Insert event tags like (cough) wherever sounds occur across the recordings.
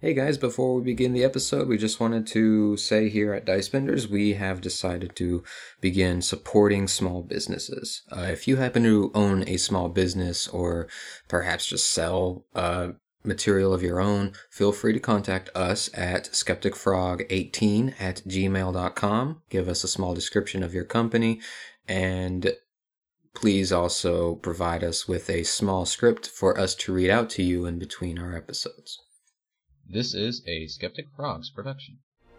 Hey guys, before we begin the episode, we just wanted to say here at Dice Benders, we have decided to begin supporting small businesses. Uh, if you happen to own a small business or perhaps just sell uh, material of your own, feel free to contact us at skepticfrog18 at gmail.com. Give us a small description of your company and please also provide us with a small script for us to read out to you in between our episodes. This is a Skeptic Frogs production.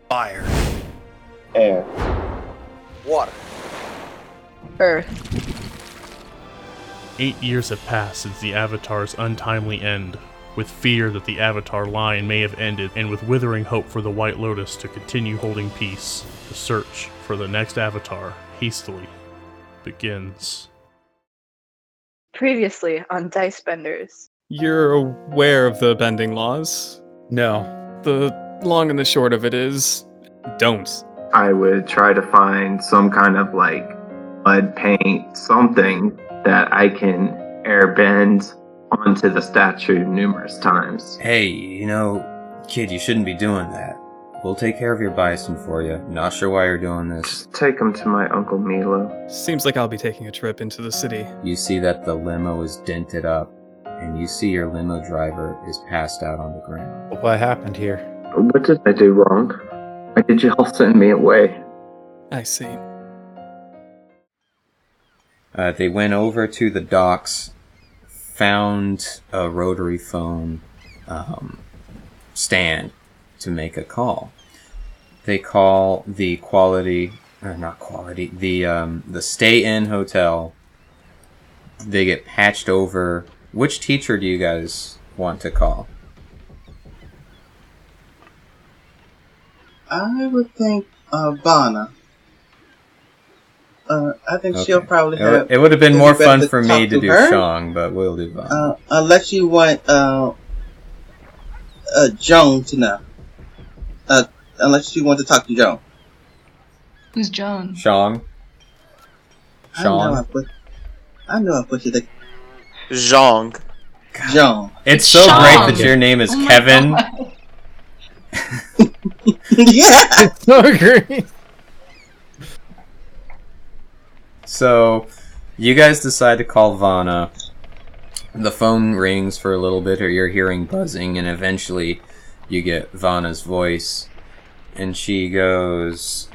Fire. Air. Water. Earth. Eight years have passed since the Avatar's untimely end. With fear that the Avatar line may have ended, and with withering hope for the White Lotus to continue holding peace, the search for the next Avatar hastily begins. Previously on Dice Benders. You're aware of the bending laws? No. The long and the short of it is don't. I would try to find some kind of like mud paint, something that I can airbend onto the statue numerous times. Hey, you know, kid, you shouldn't be doing that. We'll take care of your bison for you. Not sure why you're doing this. Just take him to my Uncle Milo. Seems like I'll be taking a trip into the city. You see that the limo is dented up, and you see your limo driver is passed out on the ground. What happened here? What did I do wrong? Why did y'all send me away? I see. Uh, they went over to the docks, found a rotary phone um, stand to make a call. They call the quality, or not quality, the um, the Stay In Hotel. They get patched over. Which teacher do you guys want to call? I would think uh, Vana. Uh, I think she'll probably It would- have. It would have been more fun for me to to do her. Shang, but we'll do Vana. Uh, unless you want uh, uh, Joan to know. Uh, unless you want to talk to Joan. Who's Joan? Shang. I know I Sean. put. I know I put you the Zhong. Joan. It's so Sean. great that your name is Oh Kevin. God. (laughs) yeah. So great. So, you guys decide to call Vana. The phone rings for a little bit, or you're hearing buzzing, and eventually you get Vana's voice. And she goes,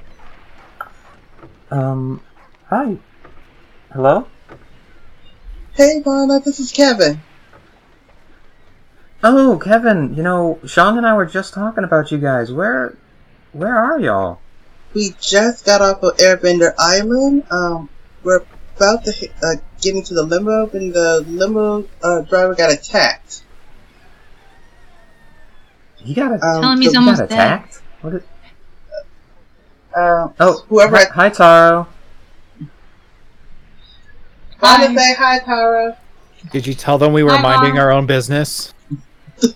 Um, hi. Hello? Hey, Vana, this is Kevin. Oh, Kevin, you know, Sean and I were just talking about you guys. Where, where are y'all? We just got off of Airbender Island. Um, we're about to uh, get into the limo, and the limo uh, driver got attacked. He got, a- Um, Tell him so he's he almost got dead. attacked? What is, Uh, oh, whoever. hi, hi, Taro. Vana, Hi. say hi, Taro. Did you tell them we were Hi, minding Mom. our own business? (laughs)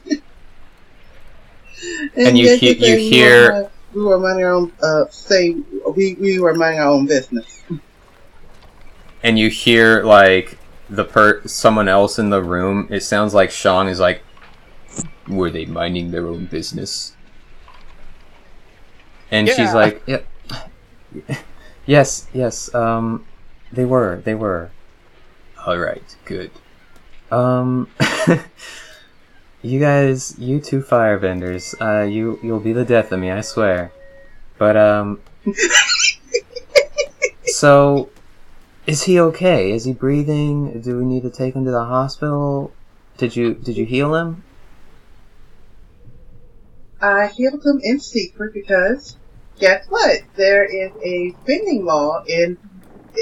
And you yes, he- said you we hear- were, we were minding our own. Uh, say we we were minding our own business. and you hear like the per someone else in the room. It sounds like Sean is like, "Were they minding their own business?" And she's Yeah. like, "Yep, (laughs) yes, yes. Um, they were, they were. All right, good. Um, (laughs) you guys, you two firebenders, uh, you you'll be the death of me, I swear. But um, (laughs) so is he okay? Is he breathing? Do we need to take him to the hospital? Did you did you heal him? I healed him in secret because guess what? There is a bending law in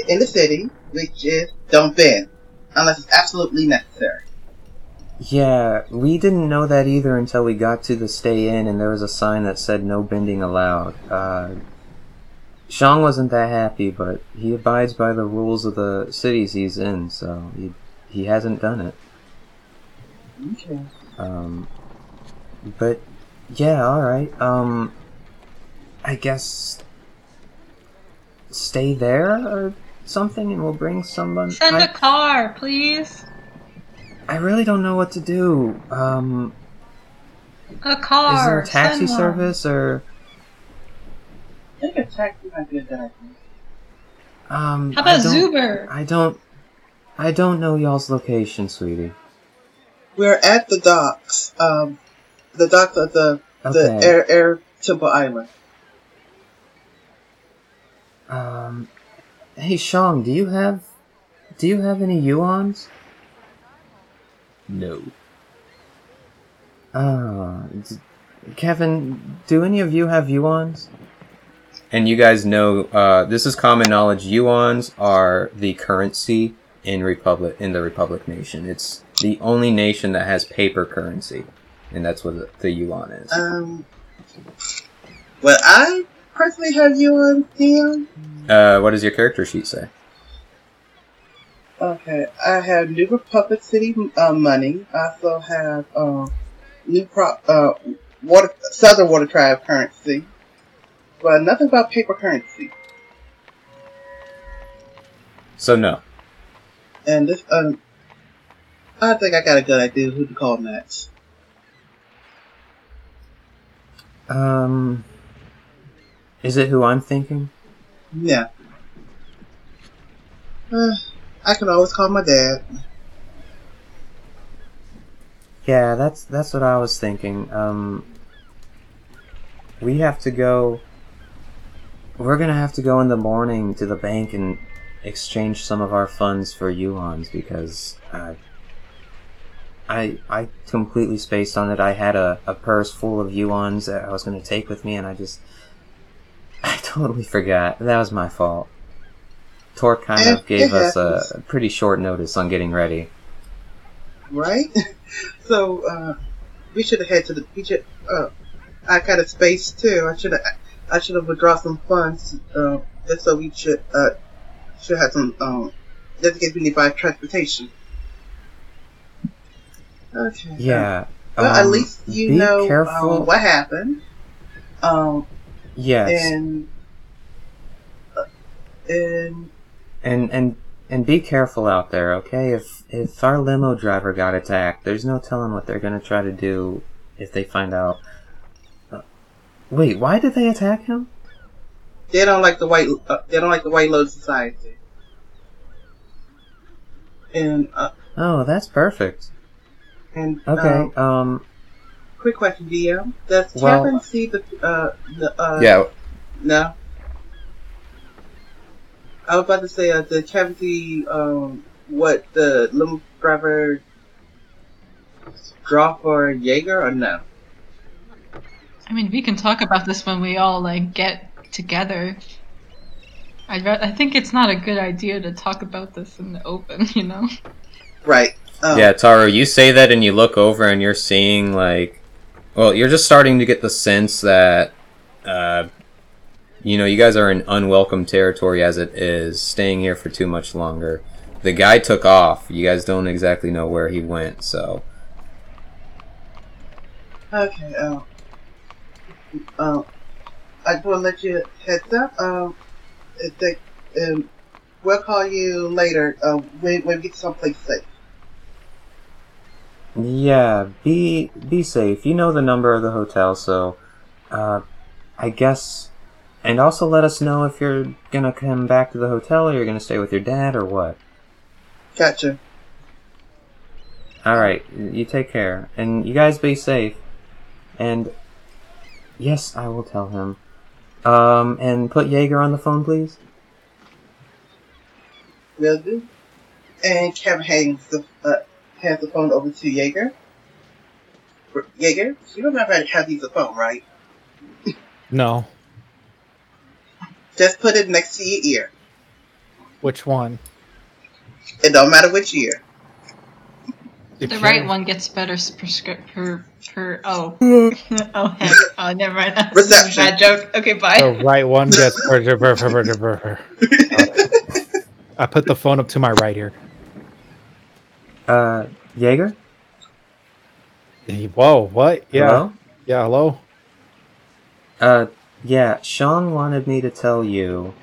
in the city, which is don't bend unless it's absolutely necessary. Yeah, we didn't know that either until we got to the stay in and there was a sign that said no bending allowed. Uh, Shang wasn't that happy, but he abides by the rules of the cities he's in, so he he hasn't done it. Okay. Um, but yeah, all right. Um, I guess stay there or something, and we'll bring someone. Send I, a car, please. I really don't know what to do. Um, A car. Is there a taxi send one. service or I think a taxi might be a good idea. um? How I about don't- Zuber? I don't. I don't know y'all's location, sweetie. We're at the docks. Um, the docks of the the Okay. Air Air Temple Island. Um, hey Sean, do you have do you have any yuans? No. Ah, d- Kevin, do any of you have yuans? And you guys know, uh, this is common knowledge. Yuans are the currency in republic in the Republic nation. It's the only nation that has paper currency, and that's what the, the yuan is. Um, well, I personally have yuan, on DM. Uh, what does your character sheet say? Okay, I have New Republic City uh, money. I also have um, New Pro uh, Water Southern Water Tribe currency, but nothing about paper currency. So no. And this, um, I think I got a good idea who to call next. Um, is it who I'm thinking? Yeah. Uh, I can always call my dad. Yeah, that's that's what I was thinking. Um, we have to go. We're gonna have to go in the morning to the bank and exchange some of our funds for yuans because uh, I I completely spaced on it. I had a, a purse full of yuans that I was gonna take with me, and I just I totally forgot. That was my fault. Torque kind Eh, of gave us happens. a pretty short notice on getting ready. right? (laughs) so uh, we should have had to the we should. Uh, I got a space too. I should have. I should have withdrawn some funds. Uh, just so we should uh, should have some um, just in case we need buy transportation. Okay. Yeah. Well, at um, least you know careful. um, what happened. Um, Yes. and uh, and And and and be careful out there, okay? If if our limo driver got attacked, there's no telling what they're gonna try to do if they find out. Uh, wait, why did they attack him? they don't like the white. Uh, they don't like the white lotus society. And uh, Oh, that's perfect. and Okay. um, Um. Quick question, DM. Does Well- Kevin see the uh the uh Yeah. no? I was about to say, uh, did Kevin see um what the limo driver draw for Jaeger or no? I mean, we can talk about this when we all like get together. I re- I think it's not a good idea to talk about this in the open, (laughs) you know. Right. Um, Yeah, Taro, you say that and you look over and you're seeing like, well, you're just starting to get the sense that, uh, you know, you guys are in unwelcome territory as it is. Staying here for too much longer. The guy took off. You guys don't exactly know where he went, so. Okay. Um. Um. I just want to let you heads up. Um. Um. We'll call you later. Um. When when we get someplace safe. Yeah, be be safe. You know the number of the hotel, so uh I guess and also let us know if you're gonna come back to the hotel or you're gonna stay with your dad or what. Gotcha. Alright, you take care. And you guys be safe. And yes, I will tell him. Um and put Jaeger on the phone please. Will do. And Kevin hands the uh, hands the phone over to Jaeger. Jaeger, you don't have to have these a phone, right? No. Just put it next to your ear. Which one? It don't matter which ear. If The you- right one gets better s- prescri- per per. Oh, (laughs) (laughs) oh heck! Oh, never mind. (laughs) That's a Reception. Bad joke. Okay, bye. The right one gets. per per per per per. I put the phone up to my right ear. Uh Jaeger? Whoa, what? Yeah. Hello? Yeah, hello? Uh yeah, Sean wanted me to tell you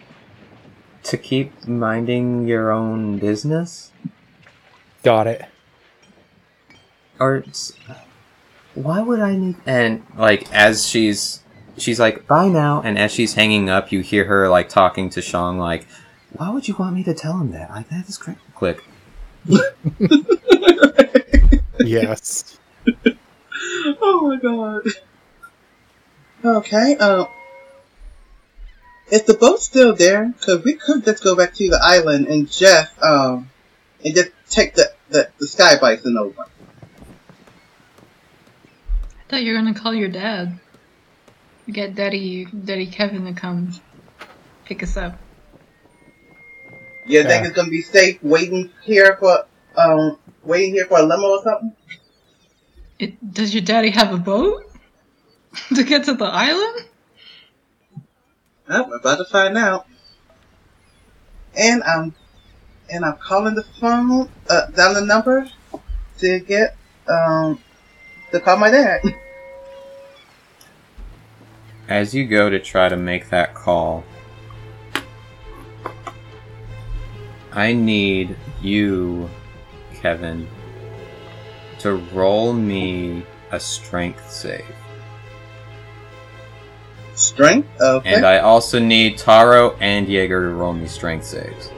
to keep minding your own business. Got it. Or why would I need? And like as she's she's like, bye now. And as she's hanging up, you hear her like talking to Sean, like, why would you want me to tell him that? Like that is great. Click. (laughs) Yes. oh my god. Okay, um. Is the boat still there? Cause we could just go back to the island and just, um, and just take the, the, the sky bison over. I thought you were gonna call your dad. Get Daddy, Daddy Kevin to come pick us up. You think Yeah. it's gonna be safe waiting here for, um, waiting here for a limo or something? It, does your daddy have a boat (laughs) to get to the island? Oh, we're about to find out. And I'm, and I'm calling the phone, uh, down the number to get, um, to call my dad. (laughs) As you go to try to make that call, I need you, Kevin, to roll me a strength save. Strength? Okay. And I also need Taro and Jaeger to roll me strength saves.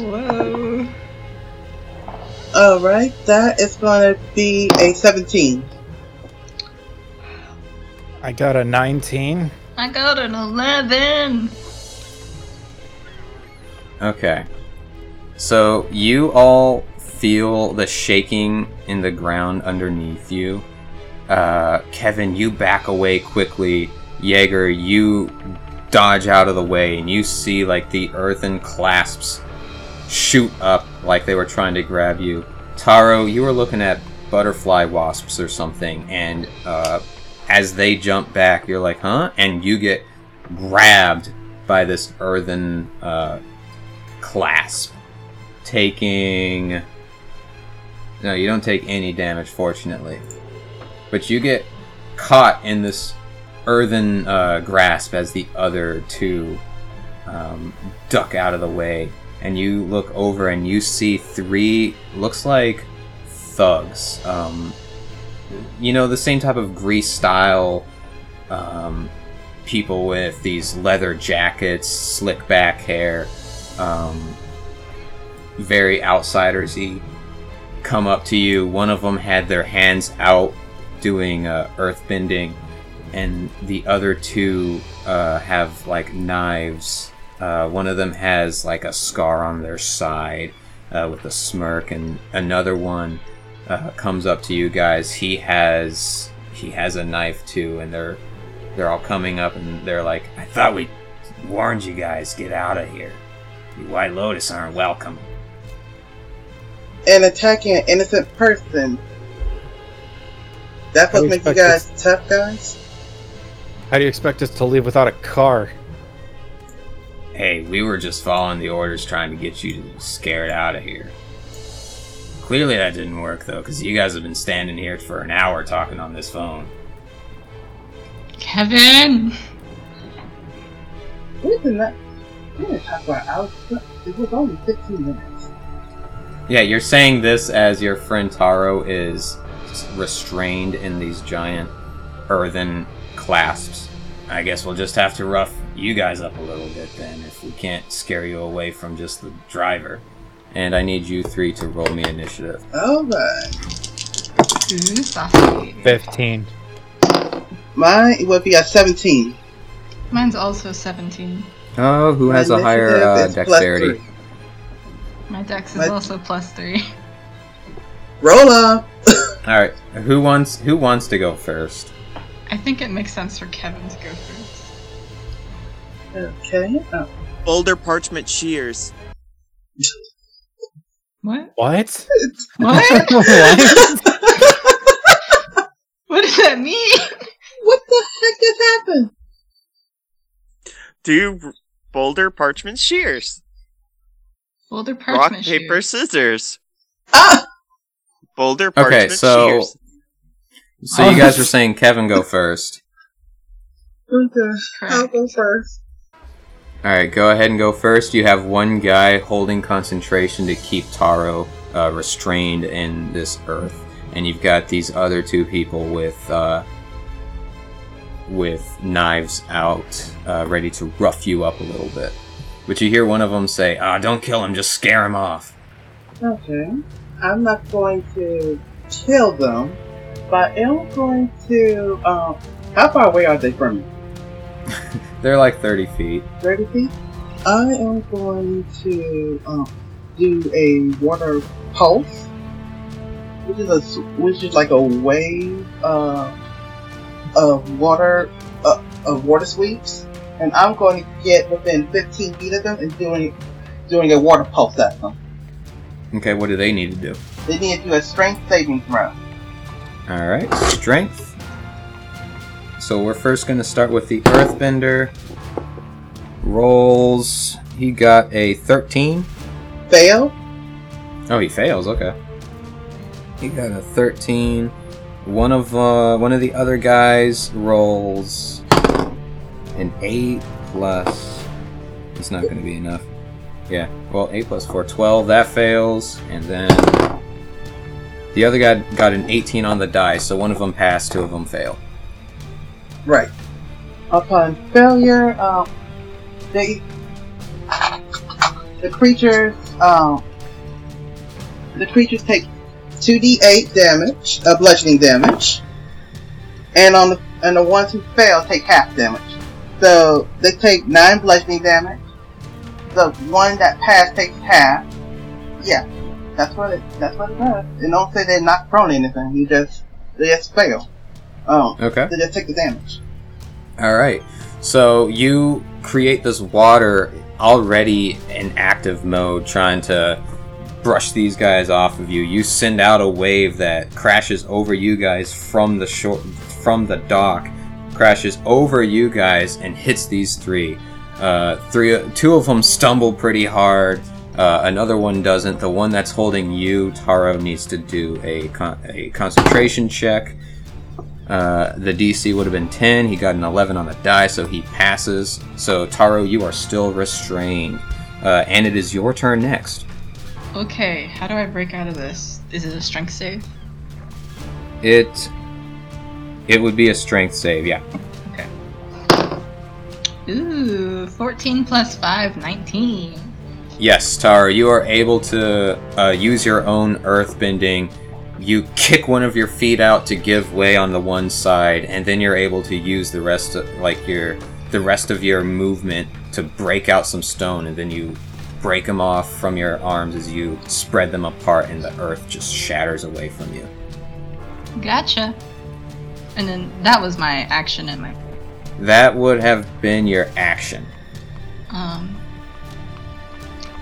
Whoa. Alright, that is gonna be a 17. I got a 19. I got an 11. Okay. So you all feel the shaking in the ground underneath you. Uh, Kevin, you back away quickly. Jaeger, you dodge out of the way, and you see like the earthen clasps shoot up like they were trying to grab you. Taro, you were looking at butterfly wasps or something, and uh, as they jump back, you're like, huh? And you get grabbed by this earthen uh, clasp, taking. No, you don't take any damage, fortunately. But you get caught in this earthen uh, grasp as the other two um, duck out of the way. And you look over and you see three, looks like thugs. Um, you know, the same type of Grease style um, people with these leather jackets, slick back hair, um, very outsiders-y, come up to you. One of them had their hands out doing uh, earthbending, and the other two uh, have like knives. Uh, one of them has like a scar on their side uh, with a smirk, and another one uh, comes up to you guys. He has he has a knife too, and they're they're all coming up, and they're like, "I thought we warned you guys. Get out of here. You White Lotus aren't welcome." And attacking an innocent person. That's what makes you expect guys tough guys? How do you expect us to leave without a car? Hey, we were just following the orders trying to get you scared out of here. Clearly that didn't work though, because you guys have been standing here for an hour talking on this phone. Kevin! We did not. We didn't talk about hours. It was only 15 minutes. Yeah, you're saying this as your friend Taro is restrained in these giant earthen clasps. I guess we'll just have to rough you guys up a little bit then if we can't scare you away from just the driver. And I need you three to roll me initiative. Alright. Ooh, saucy. 15. Mine would be a 17. Mine's also 17. Oh, who has My a higher uh, is plus dexterity? Three. My dex is My- also plus 3. (laughs) Roll up! (laughs) All right, who wants who wants to go first? I think it makes sense for Kevin to go first. Okay. Oh. Boulder parchment shears. What? What? (laughs) What? what? what does that mean? What the heck just happened? Do boulder parchment shears. Boulder Rock, parchment paper, shears. scissors. Ah! Boulder parchment Okay, so shears. so you guys were (laughs) saying Kevin go first. Okay. I'll go first. All right, go ahead and go first. You have one guy holding concentration to keep Taro uh, restrained in this earth, and you've got these other two people with uh, with knives out, uh, ready to rough you up a little bit. But you hear one of them say, "Ah, don't kill him, just scare him off." Okay. I'm not going to kill them, but I am going to. Um, how far away are they from me? (laughs) They're like thirty feet. 30 feet? I am going to um, do a water pulse, which is a which is like a wave uh, of water uh, of water sweeps, and I'm going to get within 15 feet of them and doing doing a water pulse at them. Okay, what do they need to do? They need to do a strength saving throw. All right, strength. So we're first going to start with the Earthbender. Rolls. He got a 13. Fail. Oh, he fails. Okay. He got a 13. One of uh, one of the other guys rolls an 8 plus. It's not going to be enough. Yeah. Well, 8 plus 4, 12. That fails, and then the other guy got an 18 on the die. So one of them passed, two of them fail. Right. Upon failure, um, they the creatures um, the creatures take two d eight damage, uh, bludgeoning damage, and on the and the ones who fail take half damage. So they take nine bludgeoning damage. The one that passed takes half. Yeah, that's what it that's what it does. And don't say they're not prone to anything. You just they just fail. Oh, Okay. they just take the damage. All right. So you create this water already in active mode, trying to brush these guys off of you. You send out a wave that crashes over you guys from the shore, from the dock, crashes over you guys and hits these three. Uh, three, two of them stumble pretty hard. Uh, another one doesn't. The one that's holding you, Taro, needs to do a con- a concentration check. Uh, the DC would have been 10. He got an 11 on the die, so he passes. So, Taro, you are still restrained. Uh, and it is your turn next. Okay, how do I break out of this? Is it a strength save? It it would be a strength save, yeah. Okay. Ooh, 14 plus 5, 19. Yes, Taro, you are able to uh, use your own earth bending. You kick one of your feet out to give way on the one side, and then you're able to use the rest of like your the rest of your movement to break out some stone, and then you break them off from your arms as you spread them apart, and the earth just shatters away from you. Gotcha. And then that was my action and my. That would have been your action. Um.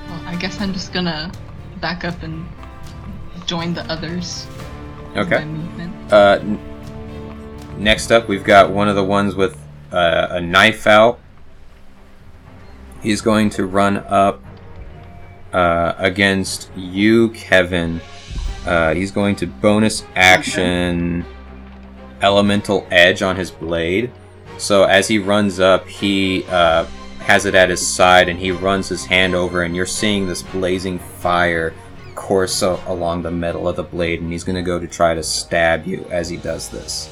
Well, I guess I'm just gonna back up and join the others. Okay. Uh, n- next up, we've got one of the ones with uh, a knife out. He's going to run up uh, against you, Kevin. Uh, he's going to bonus action elemental edge on his blade. So as he runs up, he uh, has it at his side, and he runs his hand over, and you're seeing this blazing fire course along the metal of the blade, and he's going to go to try to stab you as he does this.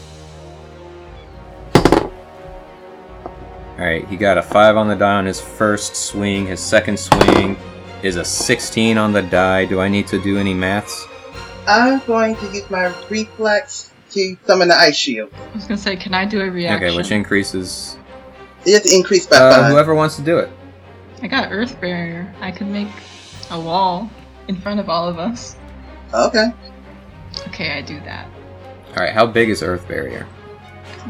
Alright, he got a 5 on the die on his first swing. His second swing is a 16 on the die. Do I need to do any maths? I'm going to use my reflex to summon the ice shield. I was gonna say, can I do a reaction? Okay, which increases. It's increased by Uh, five. whoever wants to do it. I got Earth Barrier. I could make a wall in front of all of us. Okay. Okay, I do that. Alright, how big is Earth Barrier?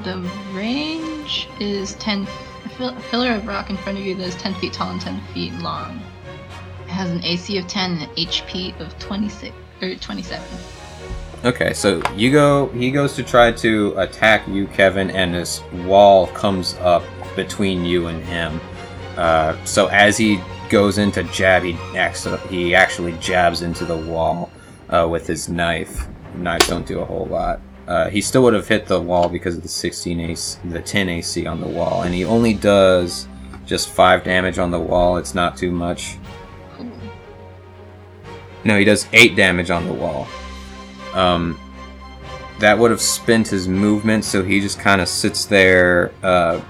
The range is 10. A a pillar of rock in front of you that is 10 feet tall and 10 feet long. It has an AC of 10 and an HP of 26 or 27. Okay, so you go. He goes to try to attack you, Kevin, and this wall comes up between you and him. Uh, so as he goes into jab, he actually, he actually jabs into the wall uh, with his knife. Knives don't do a whole lot. Uh, he still would have hit the wall because of the 16 AC, the 10 AC on the wall, and he only does just five damage on the wall. It's not too much. No, he does eight damage on the wall. Um, that would have spent his movement, so he just kind of sits there, uh,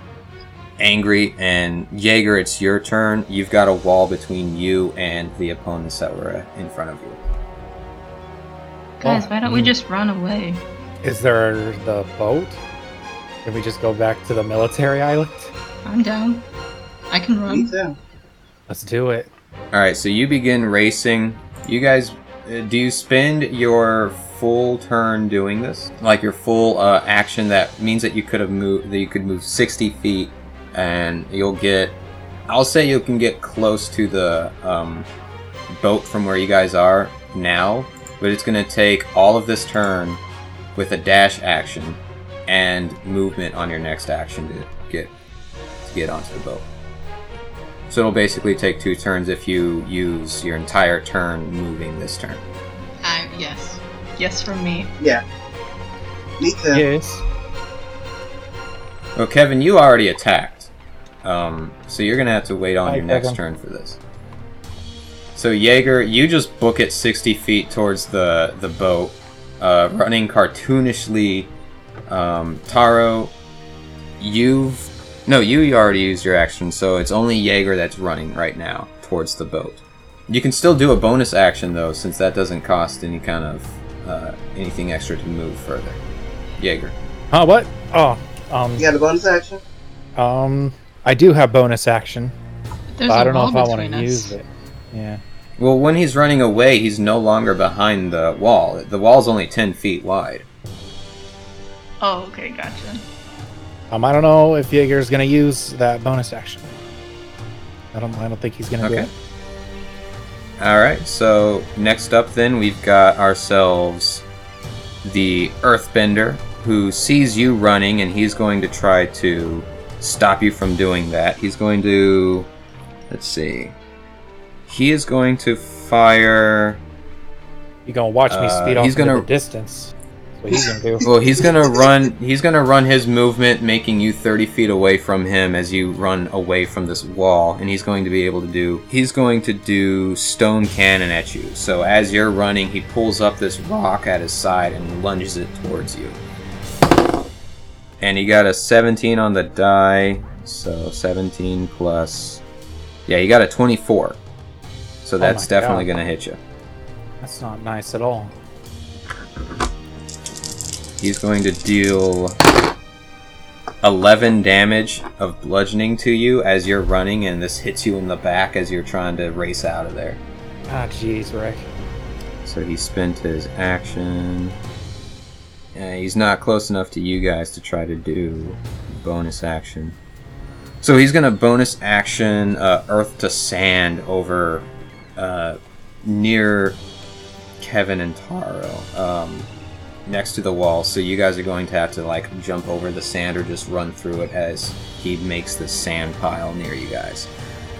angry. And Jaeger, it's your turn. You've got a wall between you and the opponents that were uh, in front of you. Guys, why don't we mm. just run away? Is there the boat? Can we just go back to the military island? I'm down. I can Me run. too. Let's do it. All right, so you begin racing. You guys, uh, do you spend your full turn doing this? Like your full uh, action? That means that you could have moved. That you could move sixty feet, and you'll get. I'll say you can get close to the um, boat from where you guys are now, but it's going to take all of this turn with a dash action and movement on your next action to get to get onto the boat. So it'll basically take two turns if you use your entire turn moving this turn. I yes, yes from me. Yeah. Me too. Yes. Well, Kevin, you already attacked, um, so you're gonna have to wait on Hi, your next Kevin. turn for this. So Jaeger, you just book it 60 feet towards the the boat, uh, running cartoonishly. Um, Taro, you've no, you already used your action, so it's only Jaeger that's running right now towards the boat. You can still do a bonus action though, since that doesn't cost any kind of uh, anything extra to move further. Jaeger. Huh? What? Oh, um, You got a bonus action? um, I do have bonus action, There's but I a don't know if I want to use it. Yeah. Well, when he's running away, he's no longer behind the wall. The wall's only 10 feet wide. Oh, okay, gotcha. Um, I don't know if Jaeger's gonna use that bonus action. I don't. I don't think he's gonna do Okay. It. Alright, so next up, then, we've got ourselves the Earthbender, who sees you running, and he's going to try to stop you from doing that. He's going to. Let's see. He is going to fire. You're gonna watch me Uh, speed off he's gonna- the distance? That's what he's gonna do. Well, he's gonna run. He's gonna run his movement, making you thirty feet away from him as you run away from this wall, and he's going to be able to do. He's going to do stone cannon at you. So as you're running, he pulls up this rock at his side and lunges it towards you. And he got a 17 on the die, so 17 plus. Yeah, he got a 24. So oh that's my definitely God. gonna hit you. That's not nice at all. He's going to deal 11 damage of bludgeoning to you as you're running, and this hits you in the back as you're trying to race out of there. Ah, jeez, Rick. So he spent his action. Uh, he's not close enough to you guys to try to do bonus action. So he's gonna bonus action uh, Earth to Sand over uh, near Kevin and Taro, um, next to the wall. So you guys are going to have to like jump over the sand or just run through it as he makes the sand pile near you guys.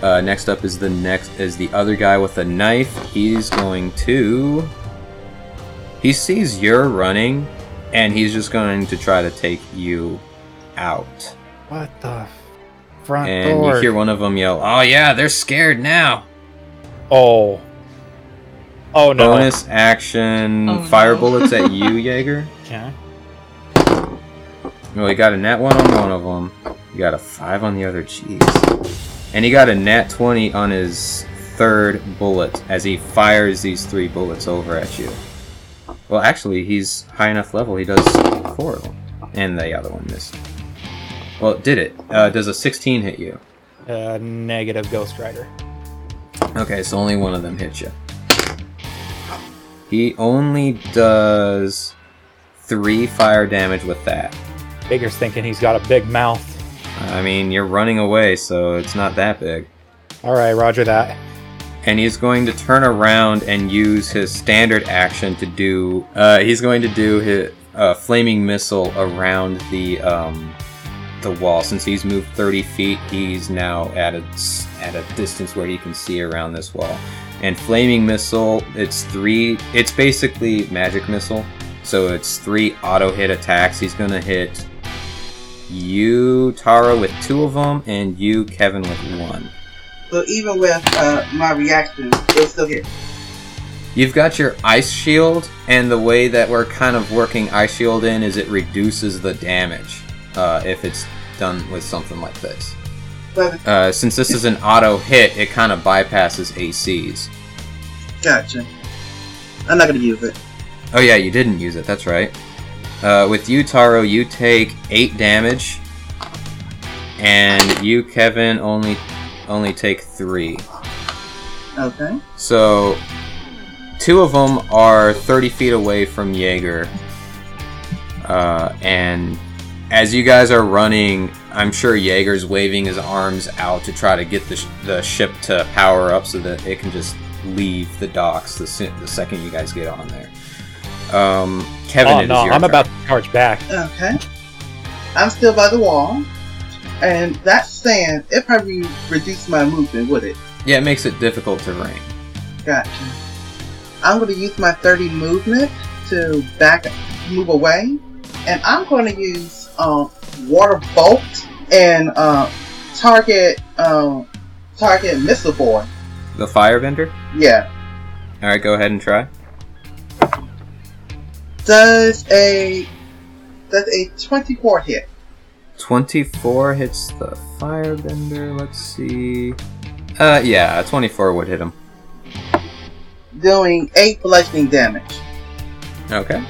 Uh, next up is the next is the other guy with a knife. He's going to. He sees you're running, and he's just going to try to take you out. What the front And door? you hear one of them yell, "Oh yeah, they're scared now!" Oh. Oh no. Bonus action, Oh, fire no. bullets at you, (laughs) Jaeger. Okay. Well, he got a nat one on one of them. He got a five on the other. Jeez. And he got a nat twenty on his third bullet as he fires these three bullets over at you. Well, actually, he's high enough level. He does four of them, and the other one missed. Well, did it? Uh, does a sixteen hit you? Uh, negative Ghost Rider. Okay, so only one of them hits you. He only does three fire damage with that. Bigger's thinking he's got a big mouth. I mean, you're running away, so it's not that big. All right, Roger that. And he's going to turn around and use his standard action to do. Uh, he's going to do his uh, flaming missile around the um, the wall. Since he's moved 30 feet, he's now at a at a distance where he can see around this wall. And flaming missile, it's three. It's basically magic missile, so it's three auto hit attacks. He's gonna hit you, Taro, with two of them, and you, Kevin, with one. So even with uh, my reaction, it'll still hit. You've got your ice shield, and the way that we're kind of working ice shield in is it reduces the damage uh, if it's done with something like this. Uh, since this is an auto hit, it kind of bypasses ACs. gotcha. I'm not gonna use it. Oh yeah, you didn't use it. That's right. Uh, with you, Taro, you take eight damage, and you, Kevin, only only take three. Okay. So, two of them are 30 feet away from Jaeger. Uh, and as you guys are running, I'm sure Jaeger's waving his arms out to try to get the, sh- the ship to power up so that it can just leave the docks the, se- the second you guys get on there. Um, Kevin, oh it is no, your I'm turn. about to charge back. Okay. I'm still by the wall, and that sand it probably reduced my movement, would it? Yeah, it makes it difficult to rank. Gotcha. I'm going to use my 30 movement to back, move away, and I'm going to use um, water bolt and uh, target um, target missile boy. The Firebender? Yeah. Alright, go ahead and try. Does a does a 24 hit? 24 hits the Firebender. Let's see. Uh, yeah, a 24 would hit him. Doing eight bludgeoning damage. Okay.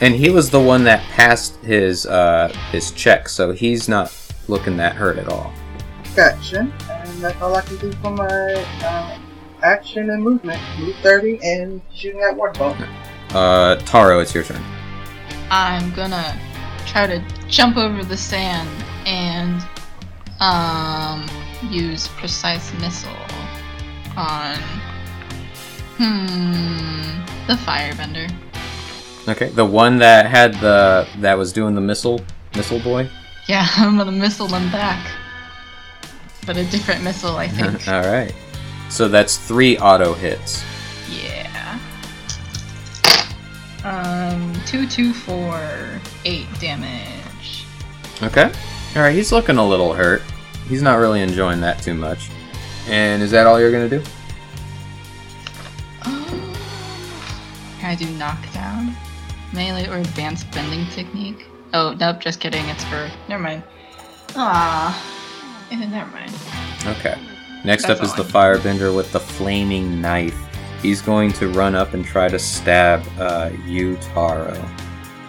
And he was the one that passed his uh his check, so he's not looking that hurt at all. Gotcha. And that's all I can do for my uh, action and movement. Move 30 and shooting at water. Uh, Taro, it's your turn. I'm gonna try to jump over the sand and um use precise missile on hmm the firebender. Okay, the one that had the that was doing the missile missile boy. Yeah, (laughs) I'm gonna missile them back. But a different missile, I think. (laughs) all right. So that's three auto hits. yeah. Um, two, two, four, eight damage. Okay. All right, he's looking a little hurt. He's not really enjoying that too much. And is that all you're gonna do? Um, can I do knockdown? Melee or advanced bending technique? Oh, nope, just kidding. It's for. Never mind. Ah, never mind. Okay. Next That's up is the I- firebender with the flaming knife. He's going to run up and try to stab uh, you, Taro.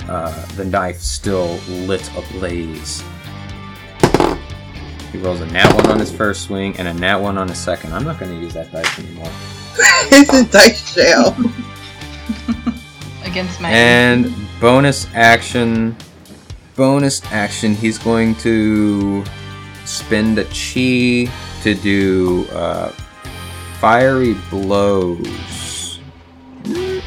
Uh, the knife still lit ablaze. He rolls a nat one on his first swing and a nat one on his second. I'm not going to use that dice anymore. (laughs) it's in dice jail. (laughs) Against my. And bonus action. Bonus action. He's going to spend a chi to do uh, fiery blows.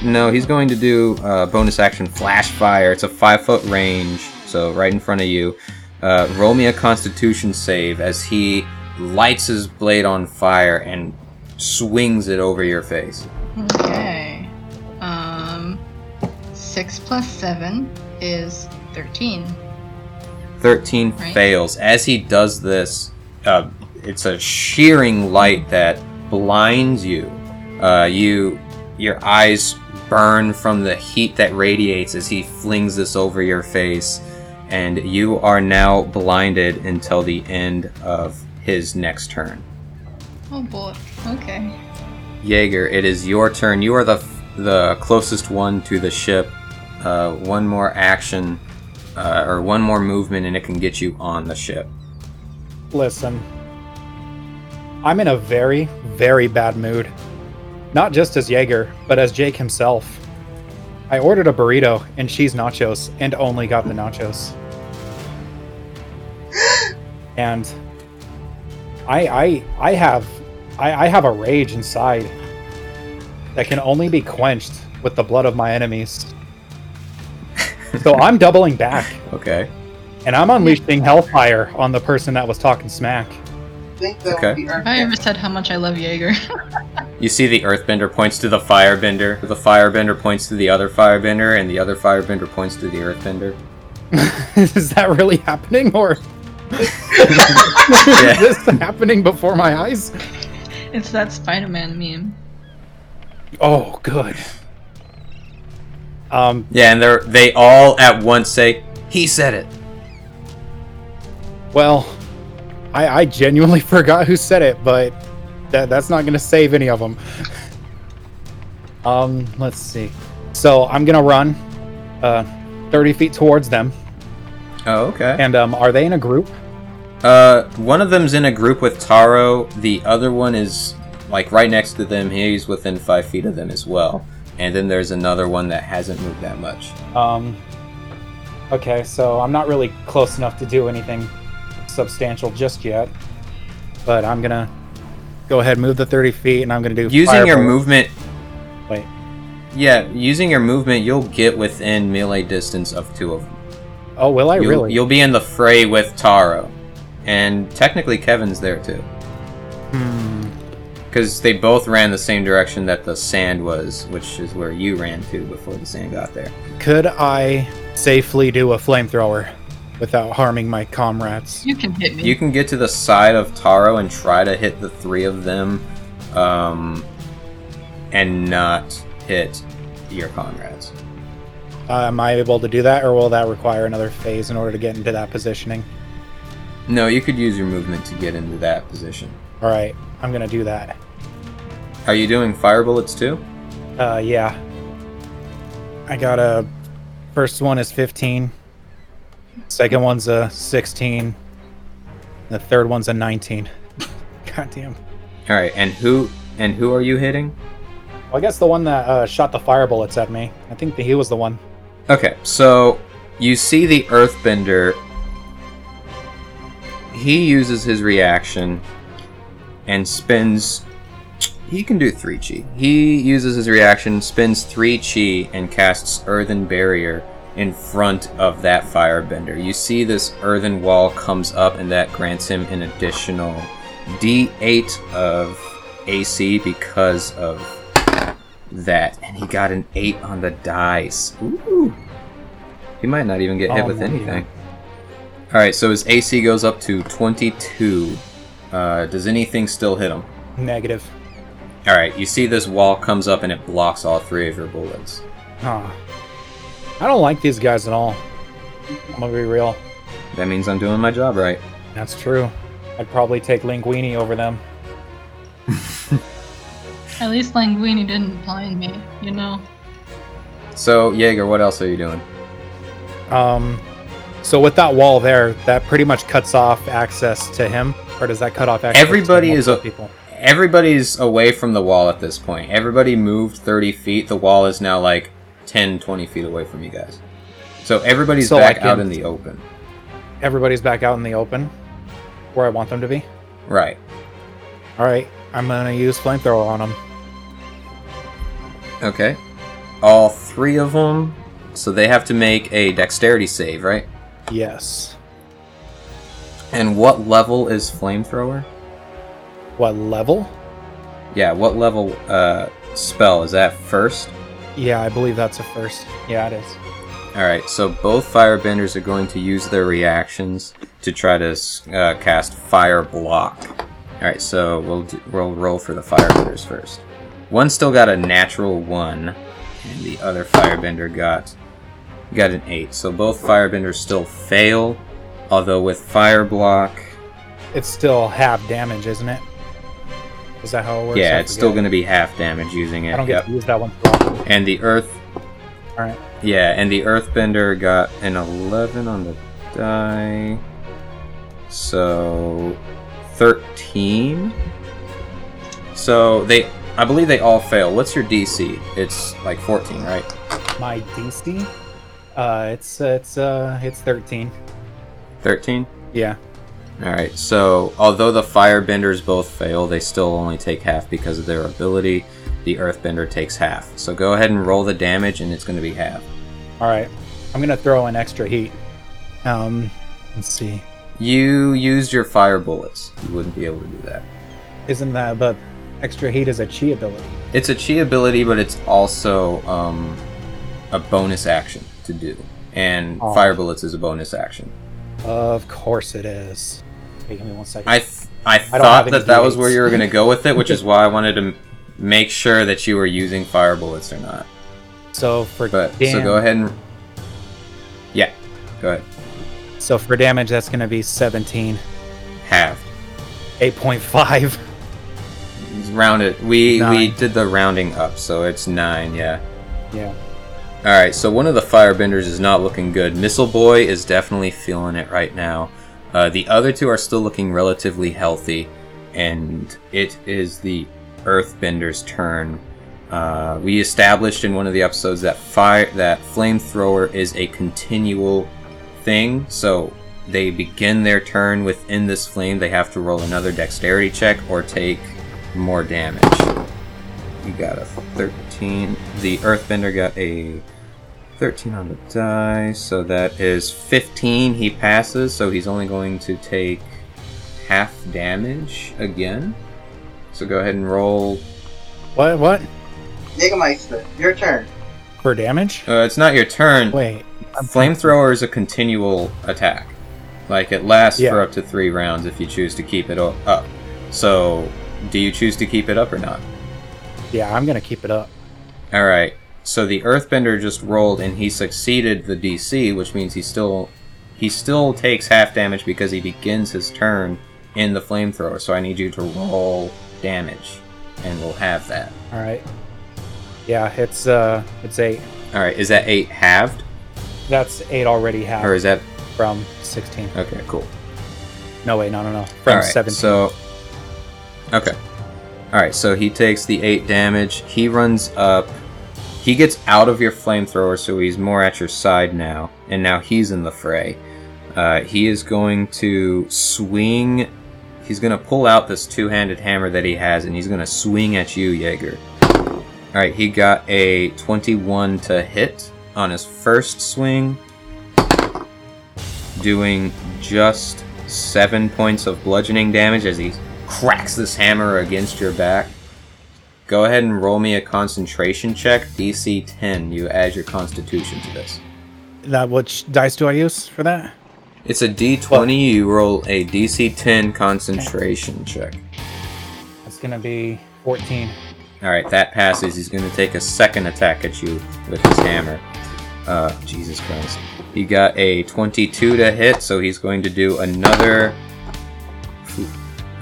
No, he's going to do uh, bonus action flash fire. It's a five foot range, so right in front of you. Uh, roll me a Constitution save as he lights his blade on fire and swings it over your face. Okay. Um, six plus seven is thirteen. 13 Right. fails. As he does this, uh, it's a shearing light that blinds you. Uh, you, your eyes burn from the heat that radiates as he flings this over your face, and you are now blinded until the end of his next turn. Oh boy. Okay. Jaeger, it is your turn. You are the the closest one to the ship. Uh, one more action, uh, or one more movement, and it can get you on the ship. Listen, I'm in a very, very bad mood. Not just as Jaeger, but as Jake himself. I ordered a burrito and cheese nachos and only got the nachos. (gasps) and I I I have I, I have a rage inside that can only be quenched with the blood of my enemies. So I'm doubling back Okay. and I'm unleashing hellfire on the person that was talking smack. think that Okay. would be Have I ever said how much I love Jaeger? (laughs) You see the Earthbender points to the Firebender. The Firebender points to the other Firebender, and the other Firebender points to the Earthbender. (laughs) Is that really happening, or (laughs) Yeah. is this happening before my eyes? it's that Spider-Man meme. Oh, good. Um, Yeah, and they're they all at once say, "He said it." well, I, I genuinely (laughs) forgot who said it, but that that's not gonna save any of them. um, let's see. So I'm gonna run, uh, 30 feet towards them. Oh, okay. And um, are they in a group? Uh, one of them's in a group with Taro. The other one is like right next to them. He's within five feet of them as well. And then there's another one that hasn't moved that much. Um, okay, so I'm not really close enough to do anything substantial just yet, but I'm gonna go ahead, move the 30 feet, and I'm gonna do Using your movement, Wait, yeah, using your movement, you'll get within melee distance of two of them. oh, will I you'll, really? You'll be in the fray with Taro, and technically Kevin's there too, Hmm. Because they both ran the same direction that the sand was, which is where you ran to before the sand got there. Could I safely do a flamethrower without harming my comrades? You can hit me. You can get to the side of Taro and try to hit the three of them, um, and not hit your comrades. Uh, am I able to do that, or will that require another phase in order to get into that positioning? No, you could use your movement to get into that position. All right, I'm gonna do that. Are you doing fire bullets too? Uh, yeah. I got a. First one is 15. Second one's a 16. The third one's a 19. (laughs) God damn. All right, and who and who are you hitting? Well, I guess the one that uh, shot the fire bullets at me. I think that he was the one. Okay, so you see the Earthbender. He uses his reaction and spends. He can do three chi. He uses his reaction, spins three chi, and casts Earthen Barrier in front of that firebender. You see this earthen wall comes up, and that grants him an additional D8 of AC because of that. And he got an 8 on the dice. Ooh. He might not even get hit Oh, with anything. Alright, so his AC goes up to 22. Uh, does anything still hit him? Negative. Alright, you see this wall comes up and it blocks all three of your bullets. Huh. I don't like these guys at all. I'm gonna be real. That means I'm doing my job right. That's true. I'd probably take Linguini over them. (laughs) At least Languini didn't blind me, you know? So, Jaeger, what else are you doing? Um, so with that wall there, that pretty much cuts off access to him, or does that cut off access? Everybody to is a, multiple people. Everybody's away from the wall at this point. Everybody moved 30 feet. The wall is now like 10, 20 feet away from you guys. So everybody's So, back like, out in- in the open. Everybody's back out in the open, where I want them to be. Right. All right, I'm gonna use flamethrower on them. Okay. All three of them. So they have to make a dexterity save, right? Yes. And what level is flamethrower? What level? Yeah, what level uh, spell is that first? Yeah, I believe that's a first. Yeah, it is. All right, so both firebenders are going to use their reactions to try to uh, cast fire block. All right, so we'll do, we'll roll for the firebenders first. One still got a natural one, and the other firebender got got an eight. So both firebenders still fail, although with fire block, It's still half damage, isn't it? Is that how it works? yeah, I it's still going to be half damage using it. I don't get yep. to use that one. And the earth All right. Yeah, and the Earthbender got an 11 on the die. So 13. So they I believe they all fail. What's your DC? It's like 14, right? My DC, uh, it's it's uh it's 13. 13? Yeah. All right. So, although the firebenders both fail, they still only take half because of their ability. The earthbender takes half. So go ahead and roll the damage and it's going to be half. All right. I'm gonna throw in extra heat. Um, let's see. You used your fire bullets. You wouldn't be able to do that. Isn't that but extra heat is a chi ability? It's a chi ability, but it's also um, a bonus action to do. And Oh. fire bullets is a bonus action. Of course it is. Give me one second. I th- I don't thought that that was where you were going to go with it, which is (laughs) why I wanted to m- make sure that you were using fire bullets or not. So for But so go ahead and yeah, go ahead. So for damage, that's going to be 17, Half. 8.5. Round it. We we did the rounding up, so it's nine. Yeah. Yeah. All right. So one of the firebenders is not looking good. Missile Boy is definitely feeling it right now. Uh, the other two are still looking relatively healthy, and it is the Earthbender's turn. Uh, we established in one of the episodes that fire that flamethrower is a continual thing. So they begin their turn within this flame. They have to roll another dexterity check or take more damage. You got a 13. The Earthbender got a 13 on the die, so that is 15. He passes, so he's only going to take half damage again. So go ahead and roll. What? What? Jägermeister, your turn. For damage? Uh, it's not your turn. Wait. Flamethrower is a continual attack. Like it lasts Yeah. for up to three rounds if you choose to keep it up. So, do you choose to keep it up or not? Yeah, I'm going to keep it up. All right. So the Earthbender just rolled and he succeeded the DC, which means he still he still takes half damage because he begins his turn in the flamethrower. So I need you to roll damage, and we'll have that. All right. Yeah, it's uh, it's eight. All right. Is that eight halved, That's eight already halved. or is that from 16. okay? Cool. No, wait, no, no, no. From All right. 17. So okay. All right. So he takes the eight damage. He runs up. He gets out of your flamethrower, so he's more at your side now, and now he's in the fray. Uh, he is going to swing. He's going to pull out this two-handed hammer that he has, and he's going to swing at you, Jaeger. All right. He got a 21 to hit on his first swing, doing just seven points of bludgeoning damage as he cracks this hammer against your back. Go ahead and roll me a concentration check, DC 10. You add your constitution to this. that which dice do I use for that? It's a D20. You roll a DC 10 concentration check. It's going to be 14. All right, that passes. He's going to take a second attack at you with his hammer. Uh, Jesus Christ. He got a 22 to hit, so he's going to do another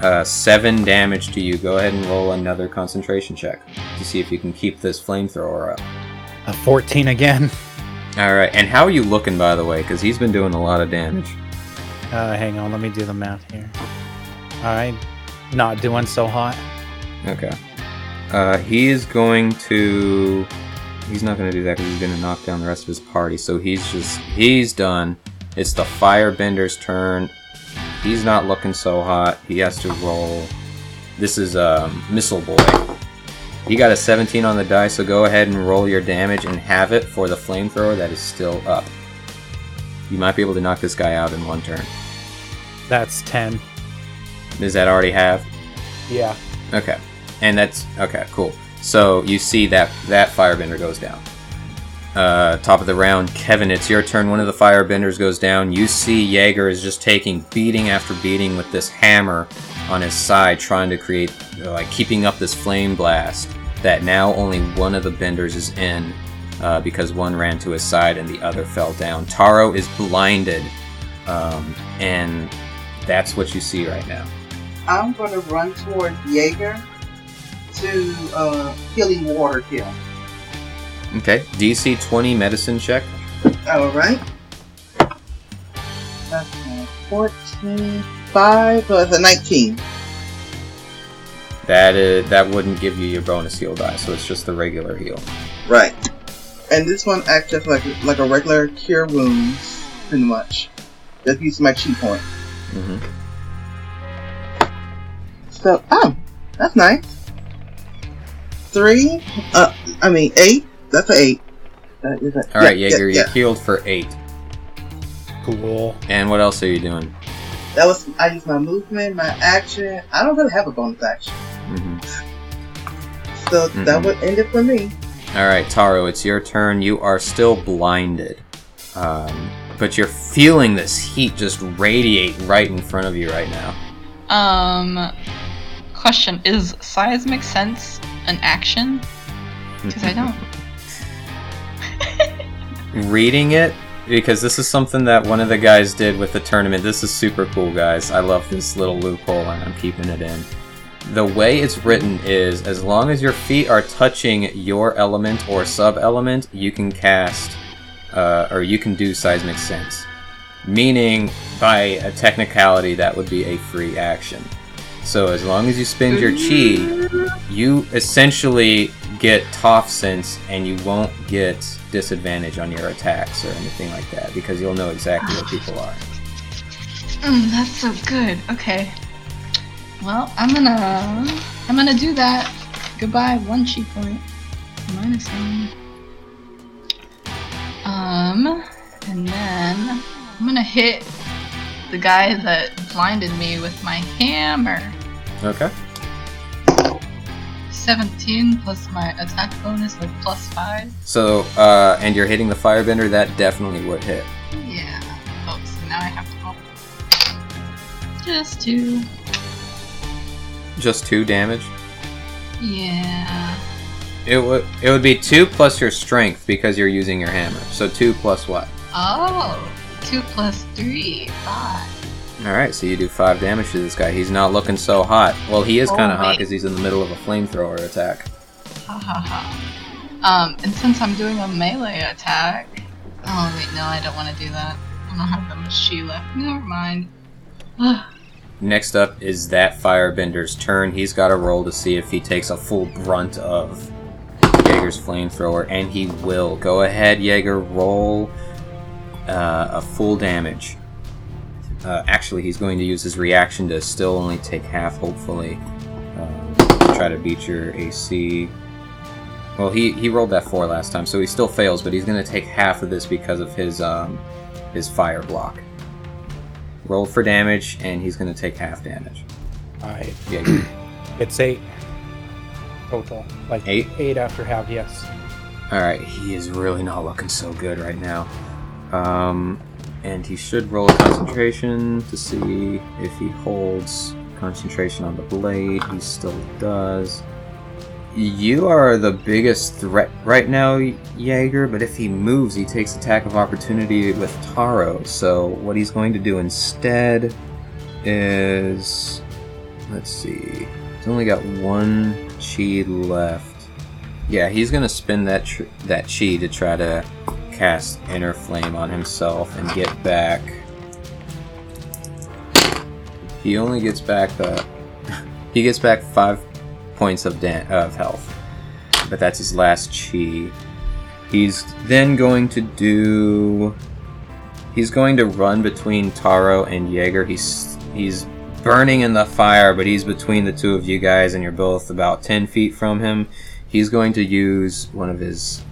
uh, seven damage to you. Go ahead and roll another concentration check to see if you can keep this flamethrower up. A 14 again. All right, and how are you looking, by the way? Because he's been doing a lot of damage. Uh, hang on, let me do the math here. Alright, not doing so hot. Okay. Uh, he is going to. He's not going to do that because he's going to knock down the rest of his party. So he's just. He's done. It's the Firebender's turn. He's not looking so hot. He has to roll. This is um, Missile Boy. He got a 17 on the die, so go ahead and roll your damage and have it for the flamethrower that is still up. You might be able to knock this guy out in one turn. That's 10. Does that already have? Yeah. Okay. And that's okay, cool. So you see that that firebender goes down. Uh, top of the round, Kevin, it's your turn. One of the firebenders goes down. You see Jaeger is just taking beating after beating with this hammer on his side, trying to create, like, keeping up this flame blast. That now only one of the benders is in, uh, because one ran to his side and the other fell down. Taro is blinded, um, and that's what you see right now. I'm going to run towards Jaeger to uh, healing water kill. Okay, DC 20 medicine check. All right. That's a 14, 5, so it's 19. That is that wouldn't give you your bonus heal die, so it's just the regular heal. Right. And this one acts just like like a regular cure wounds, pretty much. Just use my chi point. Mm-hmm. So, oh, that's nice. Three, uh, I mean eight. That's an eight. That is a, All right, yeah, Jaeger, yeah, you're healed for eight. Cool. And what else are you doing? That was I used my movement, my action. I don't really have a bonus action, Mm-hmm. so that Mhm. would end it for me. All right, Taro, it's your turn. You are still blinded, um, but you're feeling this heat just radiate right in front of you right now. Um, question: Is seismic sense an action? (laughs) Because I don't. Reading it because this is something that one of the guys did with the tournament. This is super cool, guys. I love this little loophole and I'm keeping it in. The way it's written is as long as your feet are touching your element or sub element, you can cast uh, or you can do seismic sense. Meaning, by a technicality, that would be a free action. So as long as you spend your chi, you essentially get Toph sense and you won't get disadvantage on your attacks or anything like that because you'll know exactly what people are. Mm, that's so good. Okay. Well, I'm gonna I'm gonna do that. Goodbye, one chi point. Minus one. Um, and then I'm gonna hit the guy that blinded me with my hammer. Okay. 17 plus my attack bonus of plus 5. So, uh, and you're hitting the firebender, that definitely would hit. Yeah. Oh, so now I have to roll. Just two. Just two damage. Yeah. It would it would be two plus your strength because you're using your hammer. So two plus what? Oh, two plus three, five. All right, so you do five damage to this guy. He's not looking so hot. Well, he is Oh, kind of hot because he's in the middle of a flamethrower attack. Ha ha ha. Um, and since I'm doing a melee attack. Oh, wait, no, I don't want to do that. I don't have that much left. Never mind. (sighs) Next up is that firebender's turn. He's got a roll to see if he takes a full brunt of Jaeger's flamethrower, and he will. Go ahead, Jaeger. Roll uh, a full damage. Uh, actually, he's going to use his reaction to still only take half, hopefully. Um, try to beat your AC. Well, he, he rolled that four last time, so he still fails, but he's going to take half of this because of his um, his fire block. Roll for damage, and he's going to take half damage. I. Jaeger. (clears throat) It's eight total. Like Eight? Eight after half. Yes. All right, he is really not looking so good right now. Um, and he should roll a concentration to see if he holds concentration on the blade. He still does. You are the biggest threat right now, Jaeger, but if he moves, he takes attack of opportunity with Taro. So, what he's going to do instead is. Let's see. He's only got one chi left. Yeah, he's gonna spend that tr- that chi to try to cast Inner Flame on himself and get back. He only gets back the. Uh, (laughs) he gets back five points of of health, but that's his last chi. He's then going to do. He's going to run between Taro and Jaeger. He's he's burning in the fire, but he's between the two of you guys, and you're both about ten feet from him. He's going to use one of his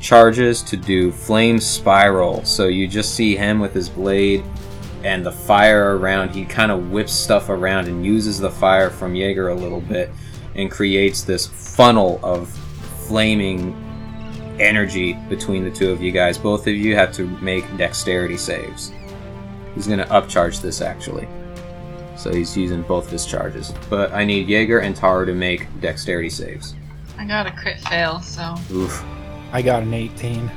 charges to do flame spiral. So you just see him with his blade and the fire around. He kind of whips stuff around and uses the fire from Jaeger a little bit and creates this funnel of flaming energy between the two of you guys. Both of you have to make dexterity saves. He's going to upcharge this actually. So he's using both of his charges. But I need Jaeger and Taro to make dexterity saves. I got a crit fail, so. Oof. I got an 18.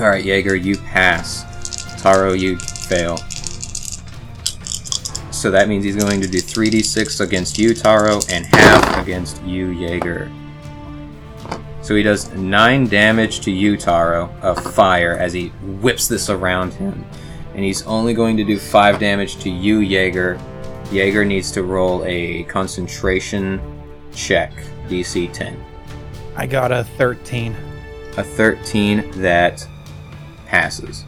All right, Jaeger, you pass. Taro, you fail. So that means he's going to do 3d6 against you, Taro, and half against you, Jaeger. So he does 9 damage to you, Taro, of fire as he whips this around him. And he's only going to do 5 damage to you, Jaeger. Jaeger needs to roll a concentration check, DC 10. I got a 13. A 13 that passes.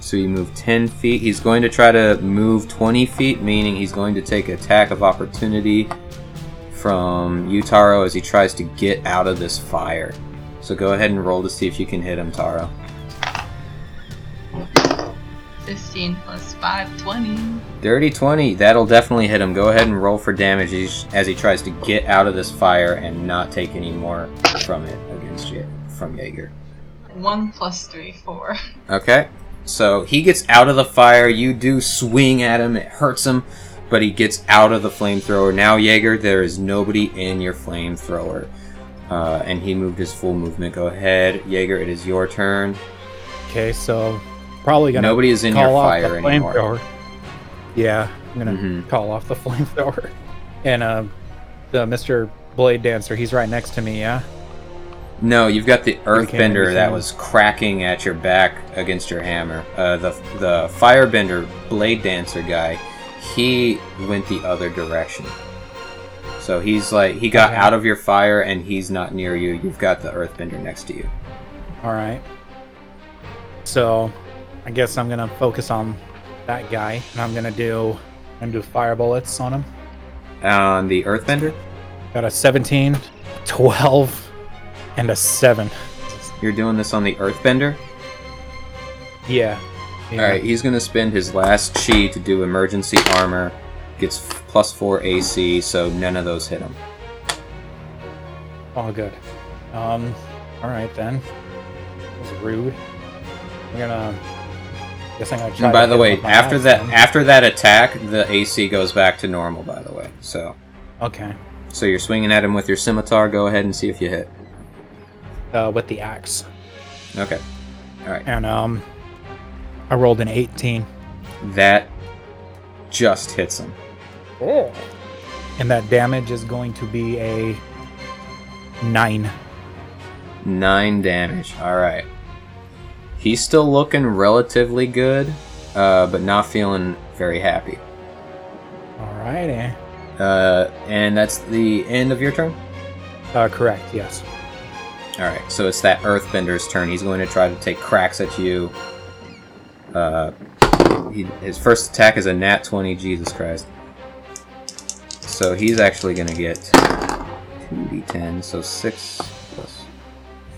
So you move 10 feet. He's going to try to move 20 feet, meaning he's going to take attack of opportunity from Utaro as he tries to get out of this fire. So go ahead and roll to see if you can hit him, Taro. 15 plus 5, 20. Dirty 20, that'll definitely hit him. Go ahead and roll for damage as- as he tries to get out of this fire and not take any more from it against you, from Jaeger. 1 plus 3, 4. (laughs) Okay. So he gets out of the fire. You do swing at him. It hurts him. but he gets out of the flamethrower. Now, Jaeger, there is nobody in your flamethrower. Uh, and he moved his full movement. Go ahead, Jaeger. It is your turn. Okay, so probably gonna Nobody is in call your off fire the anymore. flamethrower. Yeah, I'm gonna Mhm. call off the (laughs) flamethrower. And uh, the Mr. Blade Dancer, he's right next to me. Yeah. No, you've got the Earthbender that was cracking at your back against your hammer. Uh, the the Firebender Blade Dancer guy, he went the other direction. So he's like he got Okay. out of your fire and he's not near you. You've got the Earthbender next to you. All right. So, I guess I'm gonna focus on that guy, and I'm gonna do I'm gonna do fire bullets on him. On the Earthbender, Got a 17, 12, and a seven. you're doing this on the Earthbender. Yeah. yeah. All right, he's gonna spend his last chi to do emergency armor. Gets f- plus four AC, so none of those hit him. All good. Um. All right then. That was rude. I'm gonna. Guess I'm gonna try. And by the way, him with my after that then. after that attack, the AC goes back to normal. By the way, so Okay. so you're swinging at him with your scimitar. Go ahead and see if you hit. Uh, with the axe, Okay, all right. and um, I rolled an 18. That just hits him. Oh. And that damage is going to be a nine. Nine damage. All right. He's still looking relatively good, uh, but not feeling very happy. Alrighty. Uh, and that's the end of your turn. Uh, correct. Yes. All right, so it's that Earthbender's turn. He's going to try to take cracks at you. Uh, he, his first attack is a nat 20. Jesus Christ. So he's actually going to get 2d10, so 6 plus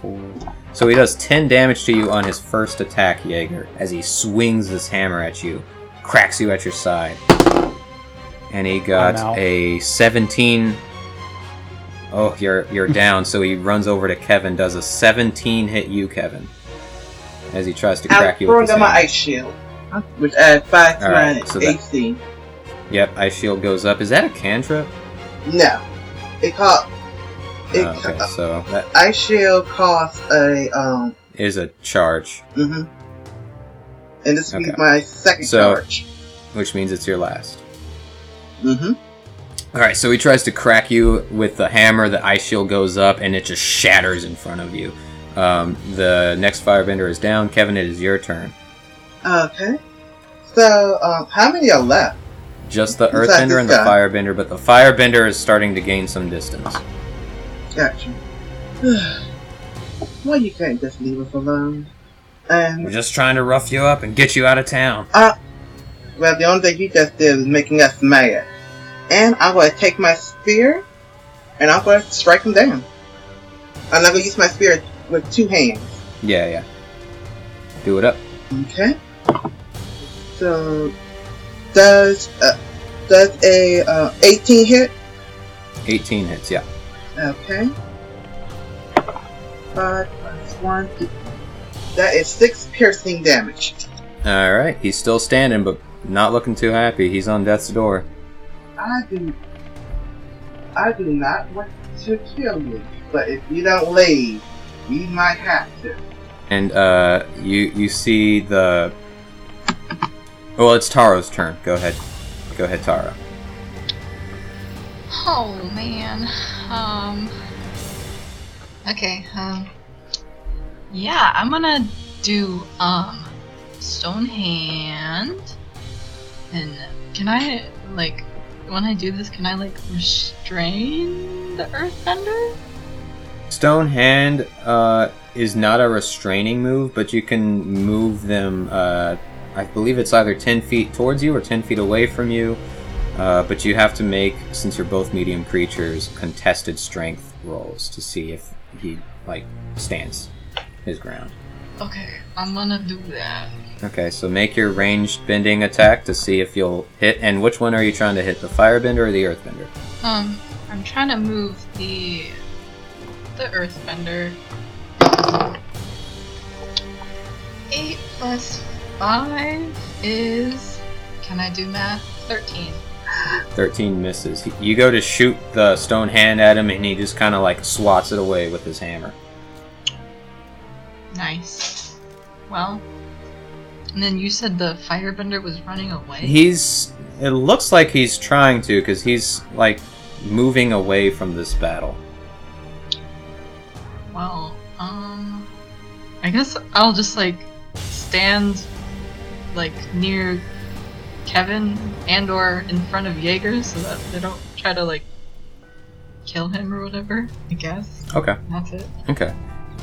4. So he does 10 damage to you on his first attack, Jaeger, as he swings this hammer at you, cracks you at your side. And he got a 17 Oh, you're you're down. So he runs over to Kevin, does a 17 hit you, Kevin, as he tries to crack I'm you throwing with his on my ice shield, which adds five to my so that- AC. Yep, ice shield goes up. Is that a cantrip? No, it cost. It, Oh, okay, so that Ice shield costs a um. is a charge, Mm-hmm. And this will be Okay. my second So- charge. which means it's your last. hmm All right, so he tries to crack you with the hammer. The ice shield goes up, and it just shatters in front of you. Um, the next firebender is down. Kevin, it is your turn. Okay. So, um, how many are left? Just the earthbender and the guy. firebender, but the firebender is starting to gain some distance. Gotcha. (sighs) Why you can't just leave us alone? And We're just trying to rough you up and get you out of town. well, the only thing you just did was making us mad. And I'm going to take my spear, and I'm going to strike him down. I'm not going to use my spear with two hands. Yeah, yeah. Do it up. Okay. So, does uh, does a uh, 18 hit? 18 hits, yeah. Okay. Five plus one. That is six piercing damage. All right, he's still standing, but not looking too happy. He's on death's door. I do. I do not want to kill you, but if you don't leave, we might have to. And uh, you you see the. Well, it's Taro's turn. Go ahead. Go ahead, Taro. Oh man. Um. Okay. Um. Yeah, I'm gonna do um stone hand, and can I like when I do this? Can I like restrain the earthbender? Stone Hand uh, is not a restraining move, but you can move them. Uh, I believe it's either 10 feet towards you or 10 feet away from you. Uh, but you have to make, since you're both medium creatures, contested strength rolls to see if he like stands his ground. Okay, I'm gonna do that. Okay, so make your ranged bending attack to see if you'll hit. And which one are you trying to hit, the firebender or the earthbender? Um, I'm trying to move the the earthbender. Eight plus five is can I do math? Thirteen. 13 misses. You go to shoot the stone hand at him, and he just kind of like swats it away with his hammer. Nice. Well, and then you said the firebender was running away. He's. It looks like he's trying to, because he's like moving away from this battle. Well, um, I guess I'll just like stand like near Kevin and or in front of Jaeger so that they don't try to like kill him or whatever. I guess Okay. that's it. Okay.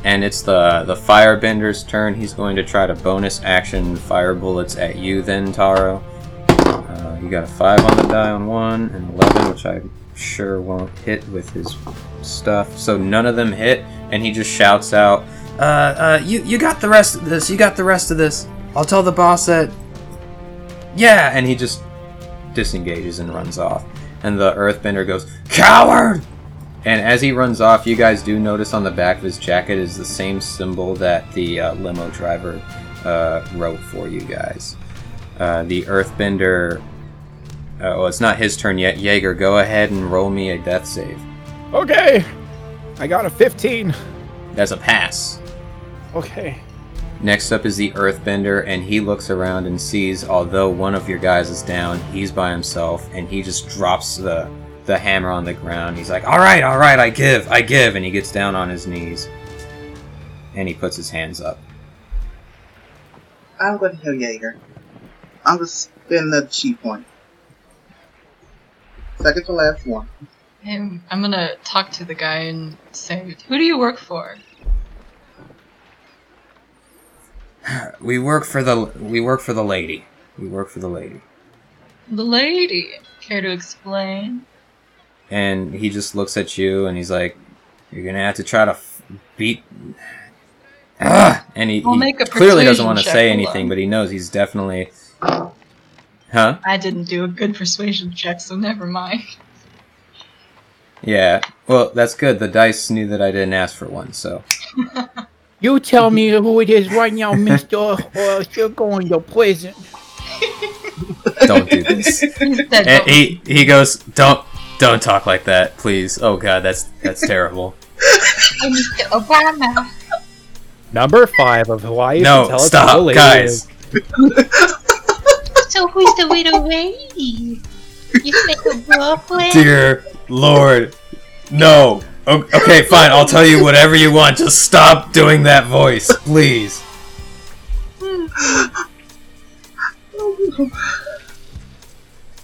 And it's the the firebender's turn. He's going to try to bonus action fire bullets at you then, Taro. Uh, you got a 5 on the die on one, and 11, which I'm sure won't hit with his stuff. So none of them hit, and he just shouts out, uh, uh, you, you got the rest of this, you got the rest of this. I'll tell the boss that. Yeah! And he just disengages and runs off. And the earthbender goes, Coward! And as he runs off, you guys do notice on the back of his jacket is the same symbol that the uh, limo driver uh, wrote for you guys. Uh, the Earthbender. Uh, well, it's not his turn yet. Jaeger, go ahead and roll me a death save. Okay. I got a 15. That's a pass. Okay. Next up is the Earthbender, and he looks around and sees, although one of your guys is down, he's by himself, and he just drops the the hammer on the ground. He's like, "All right, all right, I give, I give," and he gets down on his knees, and he puts his hands up. I'm going to kill Jaeger. I'm going to spend the chi point. Second to last one. And I'm gonna talk to the guy and say, "Who do you work for?" (sighs) We work for the we work for the lady. We work for the lady. The lady. Care to explain? And he just looks at you and he's like, "You're gonna have to try to f- beat." Ah! (sighs) And he, I'll he make a clearly doesn't want to say anything, on. but he knows he's definitely. Huh? I didn't do a good persuasion check, so never mind. Yeah. Well, that's good. The dice knew that I didn't ask for one, so. (laughs) You tell me who it is right now, mister, or else you're going to prison. Don't do this. (laughs) He said, "Don't he he goes, "Don't don't talk like that, please." Oh God, that's that's terrible. I'm Mr. Obama. Number five of Hawaii. No, Tell us stop, who the lady guys. is. (laughs) So who's the widow lady? You make a girlfriend? Dear Lord, no. O- Okay, fine. I'll tell you whatever you want. Just stop doing that voice, please. (laughs)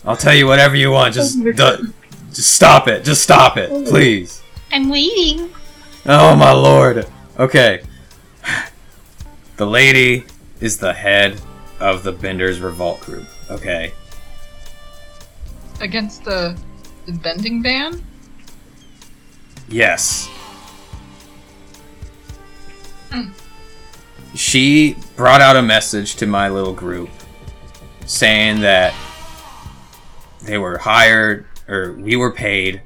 I'll tell you whatever you want. Just oh do- just stop it. Just stop it, please. I'm waiting. Oh my lord. Okay. (sighs) The lady is the head of the Benders Revolt group. Okay. Against the the bending ban? Yes. Hmm. She brought out a message to my little group saying that they were hired or we were paid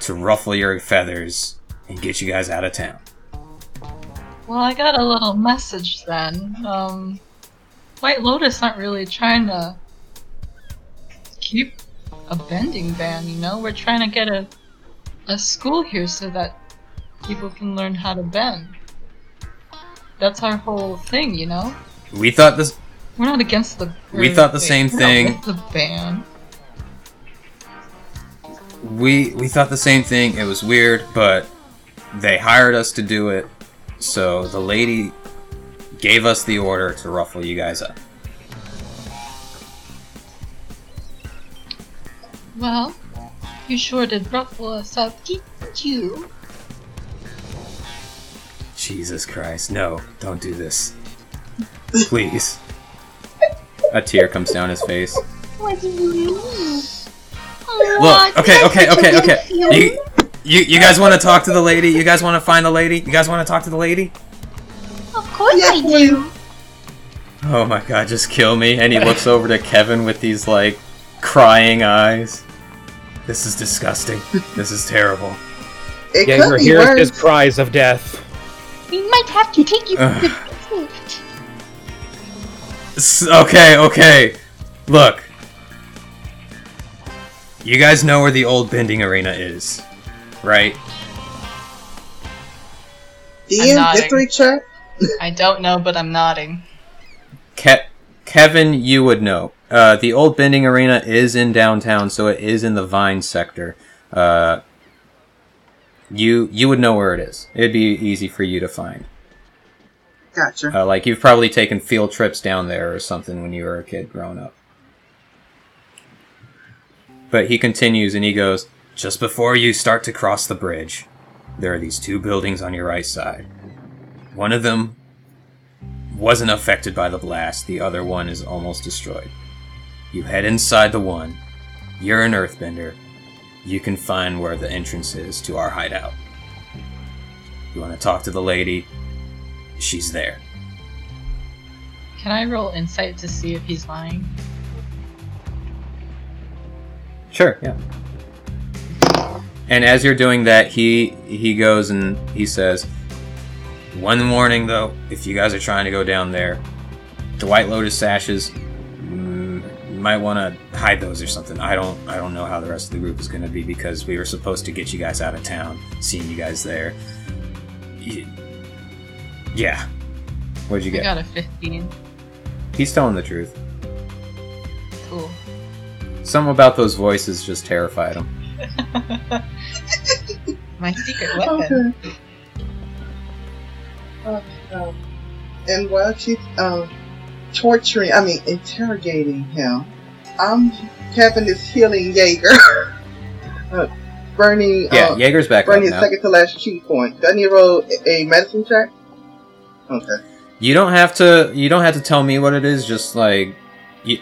to ruffle your feathers and get you guys out of town. Well, I got a little message then. Um, White Lotus aren't really trying to keep a bending ban, you know? We're trying to get a, a school here so that people can learn how to bend. That's our whole thing, you know? We thought this We're not against the. We thought the same we're not thing. the ban. We we thought the same thing. It was weird, but they hired us to do it. So the lady gave us the order to ruffle you guys up. Well, you sure did ruffle us up, didn't you? Jesus Christ, no, don't do this. Please. A tear comes down his face. What do you mean? Look, okay, okay, okay, okay. You, you, you guys want to talk to the lady? You guys want to find the lady? You guys want to talk to the lady? Of course I do. Oh my god, just kill me. And he looks over to Kevin with these, like, crying eyes. This is disgusting. This is terrible. It Jaeger could be hears worse. his cries of death. We might have to take you to the desert. (sighs) S- okay, okay. Look. You guys know where the old bending arena is, right? DM Victory history check. I don't know, but I'm nodding. Ke- Kevin, you would know. Uh, the old bending arena is in downtown, so it is in the Vine sector. Uh, you you would know where it is. It'd be easy for you to find. Gotcha. Uh, like you've probably taken field trips down there or something when you were a kid growing up. But he continues and he goes, Just before you start to cross the bridge, there are these two buildings on your right side. One of them wasn't affected by the blast, the other one is almost destroyed. You head inside the one, you're an earthbender, you can find where the entrance is to our hideout. You want to talk to the lady, she's there. Can I roll insight to see if he's lying? Sure, yeah. And as you're doing that, he he goes and he says, "One warning though, if you guys are trying to go down there, the White Lotus sashes, mm, you might want to hide those or something. I don't I don't know how the rest of the group is going to be because we were supposed to get you guys out of town, seeing you guys there. Y- Yeah. What'd you I get? I got a 15. He's telling the truth. Cool. Something about those voices just terrified him. (laughs) My secret weapon. Okay. Uh, um, and while she's um, torturing, I mean, interrogating him, I'm having this healing Jaeger. (laughs) uh, burning, Yeah, uh, Jaeger's back up burning his second to last chi point. Doesn't he roll a- a medicine check? Okay. You don't have to. You don't have to tell me what it is. Just like,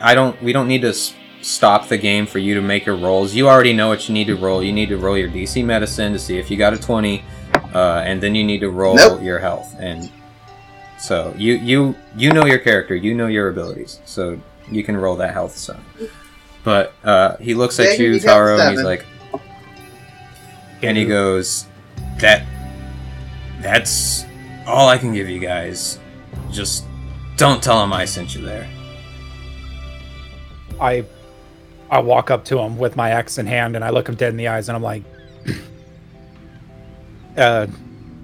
I don't. We don't need to s- stop the game for you to make your rolls. You already know what you need to roll. You need to roll your DC medicine to see if you got a twenty, uh, and then you need to roll Nope. your health. And so you you you know your character. You know your abilities. So you can roll that health stuff. But uh, he looks at Jaeger, you, you Taro, and he's like, and he goes, "That that's all I can give you guys. Just don't tell him I sent you there." I I walk up to him with my axe in hand and I look him dead in the eyes and I'm like, (clears throat) uh,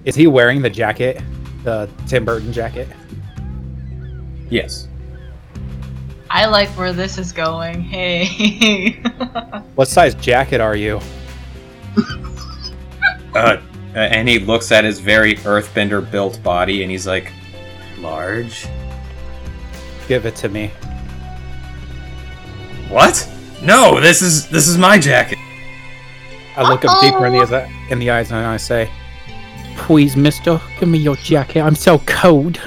is he wearing the jacket, the Tim Burton jacket? Yes. I like where this is going. Hey. (laughs) What size jacket are you? Uh, and he looks at his very earthbender built body and he's like, large? Give it to me. What? No, this is this is my jacket. I look up deeper in the in the eyes and I say, Please, mister, give me your jacket. I'm so cold.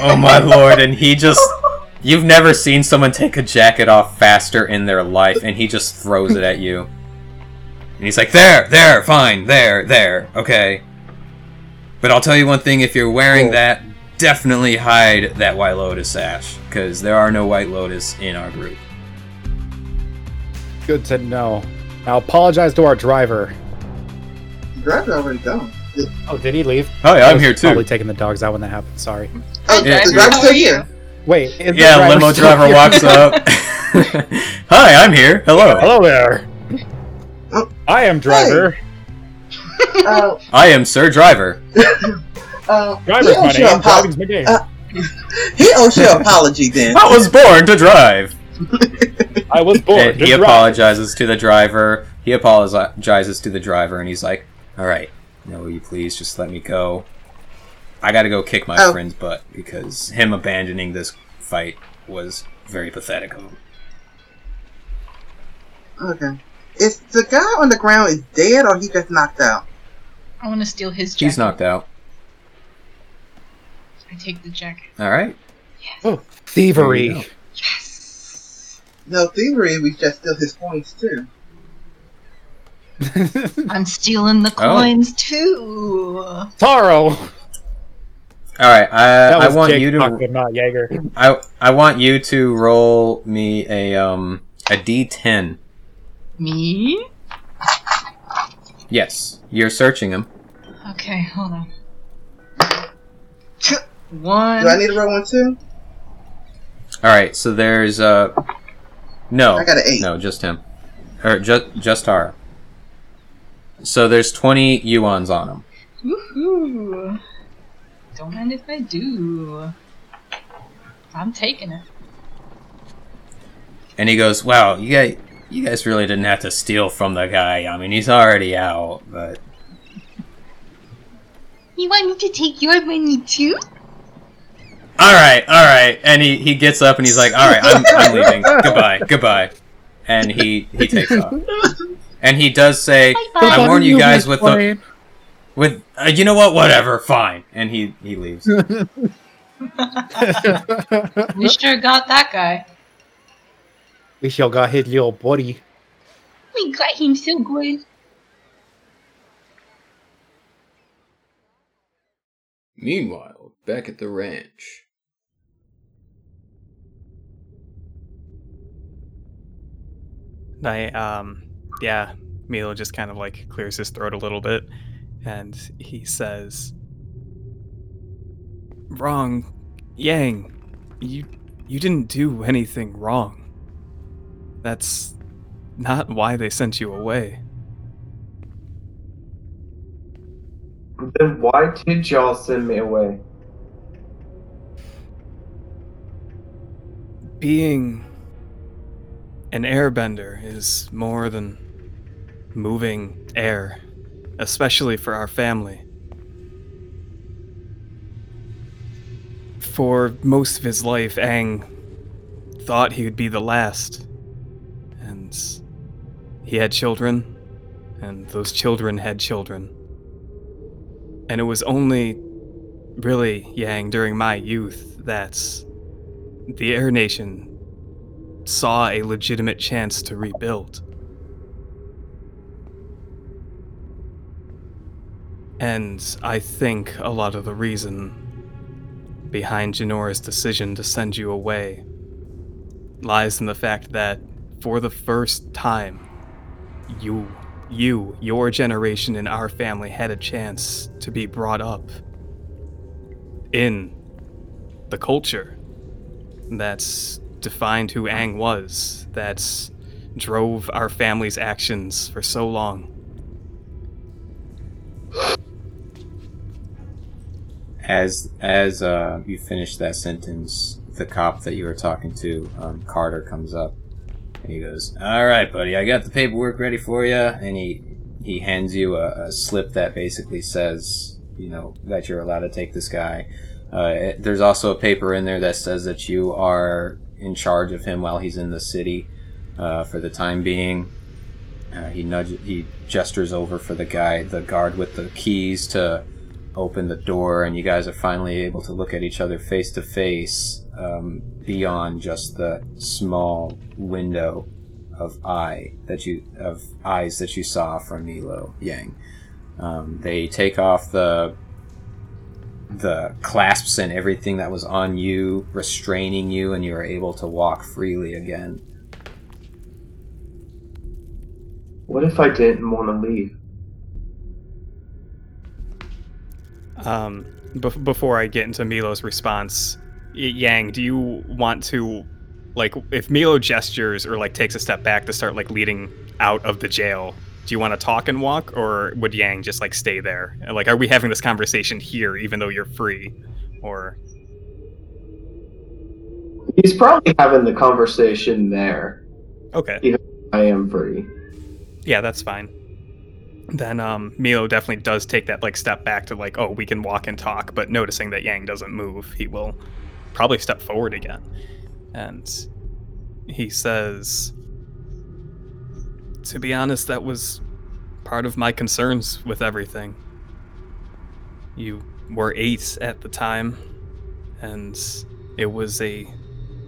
Oh my lord, and he just You've never seen someone take a jacket off faster in their life and he just throws it at you. And he's like, "There, there, fine, there, there. Okay. But I'll tell you one thing, if you're wearing that, definitely hide that White Lotus sash cuz there are no White Lotus in our group." Good to know. Now apologize to our driver. The driver's already gone. Oh, did he leave? Oh, yeah, I I'm was here too. Probably taking the dogs out when that happened. Sorry. Oh, Yeah. the driver's still here. Wait, is the Yeah, driver limo driver here? walks (laughs) up. (laughs) Hi, I'm here. Hello. Hello there. I am driver. Uh, (laughs) I am Sir Driver. uh, Driver's he my owes name. a Driving's my game. Uh, he owes you an apology then. I was born to drive. I was born. And to he drive. apologizes to the driver. He apologizes to the driver, and he's like, "All right, now will you please just let me go? I got to go kick my Oh. friend's butt because him abandoning this fight was very pathetic of him." Okay. Is the guy on the ground is dead or he just knocked out? I want to steal his jacket. He's knocked out. I take the jacket. All right. Oh, thievery. Go. No, thievery we just steal his coins too. (laughs) I'm stealing the Oh. coins too. Taro. All right. I, I want Jake you to. talking, not Jaeger. I I want you to roll me a um a d10. Me? Yes, you're searching him. Okay, hold on. One. Do I need to roll one too? All right, so there's uh no, I got an eight. no, just him. or just just Taro. So there's 20 yuans on him. Woohoo! Don't mind if I do. I'm taking it. And he goes, "Wow, you guys, you guys really didn't have to steal from the guy. I mean, he's already out, but You want me to take your money too? All right, all right." And he he gets up and he's like, "All right, I'm I'm leaving. Goodbye, goodbye." And he he takes off. And he does say, "I warn you guys with the with uh, you know what? Whatever, fine." And he he leaves. (laughs) We sure got that guy. We sure got his little body. We got him so good. Meanwhile, back at the ranch. I um yeah, Milo just kind of like clears his throat a little bit and he says Wrong Yang, you you didn't do anything wrong. That's not why they sent you away. Then why did y'all send me away? Being an airbender is more than moving air, especially for our family. For most of his life, Aang thought he would be the last. And he had children, and those children had children. And it was only really, Yang, during my youth that the Air Nation saw a legitimate chance to rebuild. And I think a lot of the reason behind Janora's decision to send you away lies in the fact that for the first time, you, you, your generation in our family had a chance to be brought up in the culture that's defined who Aang was, that drove our family's actions for so long. As as uh, you finish that sentence, the cop that you were talking to, um, Carter, comes up and he goes, "All right, buddy, I got the paperwork ready for you." And he he hands you a, a slip that basically says, you know, that you're allowed to take this guy. Uh, it- there's also a paper in there that says that you are in charge of him while he's in the city uh, for the time being. Uh, he nudges, he gestures over for the guy, the guard with the keys to open the door, and you guys are finally able to look at each other face to face beyond just the small window of eye that you of eyes that you saw from Milo Yang. Um, they take off the the clasps and everything that was on you, restraining you, and you are able to walk freely again. What if I didn't want to leave? Um, bef- before I get into Milo's response, Yang, do you want to, like, if Milo gestures or like takes a step back to start like leading out of the jail, do you want to talk and walk, or would Yang just like stay there? Like, are we having this conversation here, even though you're free, or? He's probably having the conversation there. Okay. Even I am free. Yeah, that's fine. Then um, Milo definitely does take that like step back to like, oh, we can walk and talk. But noticing that Yang doesn't move, he will probably step forward again, and he says, "To be honest, that was part of my concerns with everything. You were eight at the time, and it was a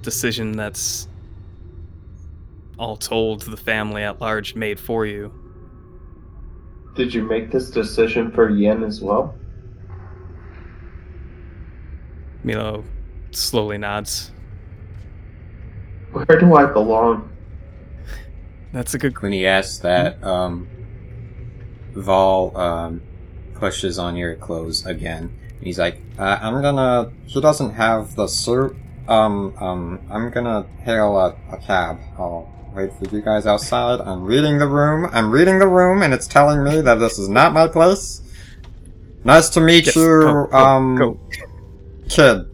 decision that's all told the family at large made for you." Did you make this decision for Yen as well? Milo slowly nods. Where do I belong? That's a good. When he asks that, um, Vol um, pushes on your clothes again. He's like, uh, "I'm gonna." He doesn't have the suit. Um, um, I'm gonna hail a, a cab. I'll wait for you guys outside. I'm reading the room. I'm reading the room, and it's telling me that this is not my place. Nice to meet Yes, you, go, go, um, go. kid,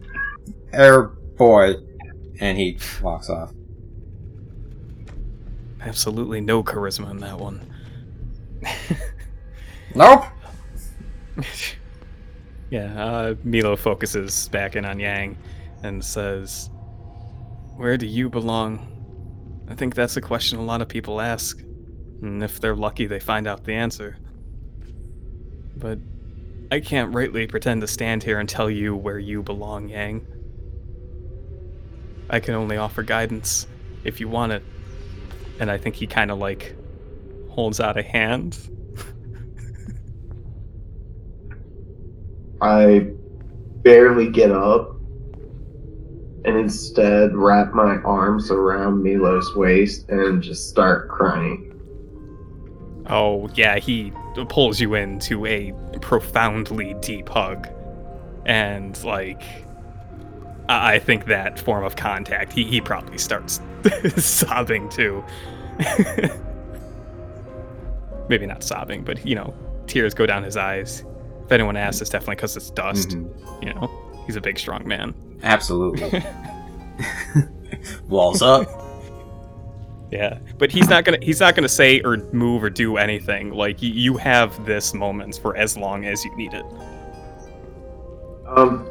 air boy. And he walks off. Absolutely no charisma in that one. (laughs) Nope. (laughs) Yeah, uh, Milo focuses back in on Yang and says, Where do you belong? I think that's a question a lot of people ask. And if they're lucky, they find out the answer. But I can't rightly pretend to stand here and tell you where you belong, Yang. I can only offer guidance if you want it. And I think he kind of like holds out a hand. I barely get up and instead wrap my arms around Milo's waist and just start crying. Oh, yeah, he pulls you into a profoundly deep hug. And, like, I I think that form of contact, he, he probably starts (laughs) sobbing too. (laughs) Maybe not sobbing, but, you know, tears go down his eyes. If anyone asks, it's definitely because it's dust. You know, he's a big, strong man. Absolutely. (laughs) Walls up. Yeah, but he's not gonna he's not gonna say or move or do anything. Like y- you have this moment for as long as you need it. Um,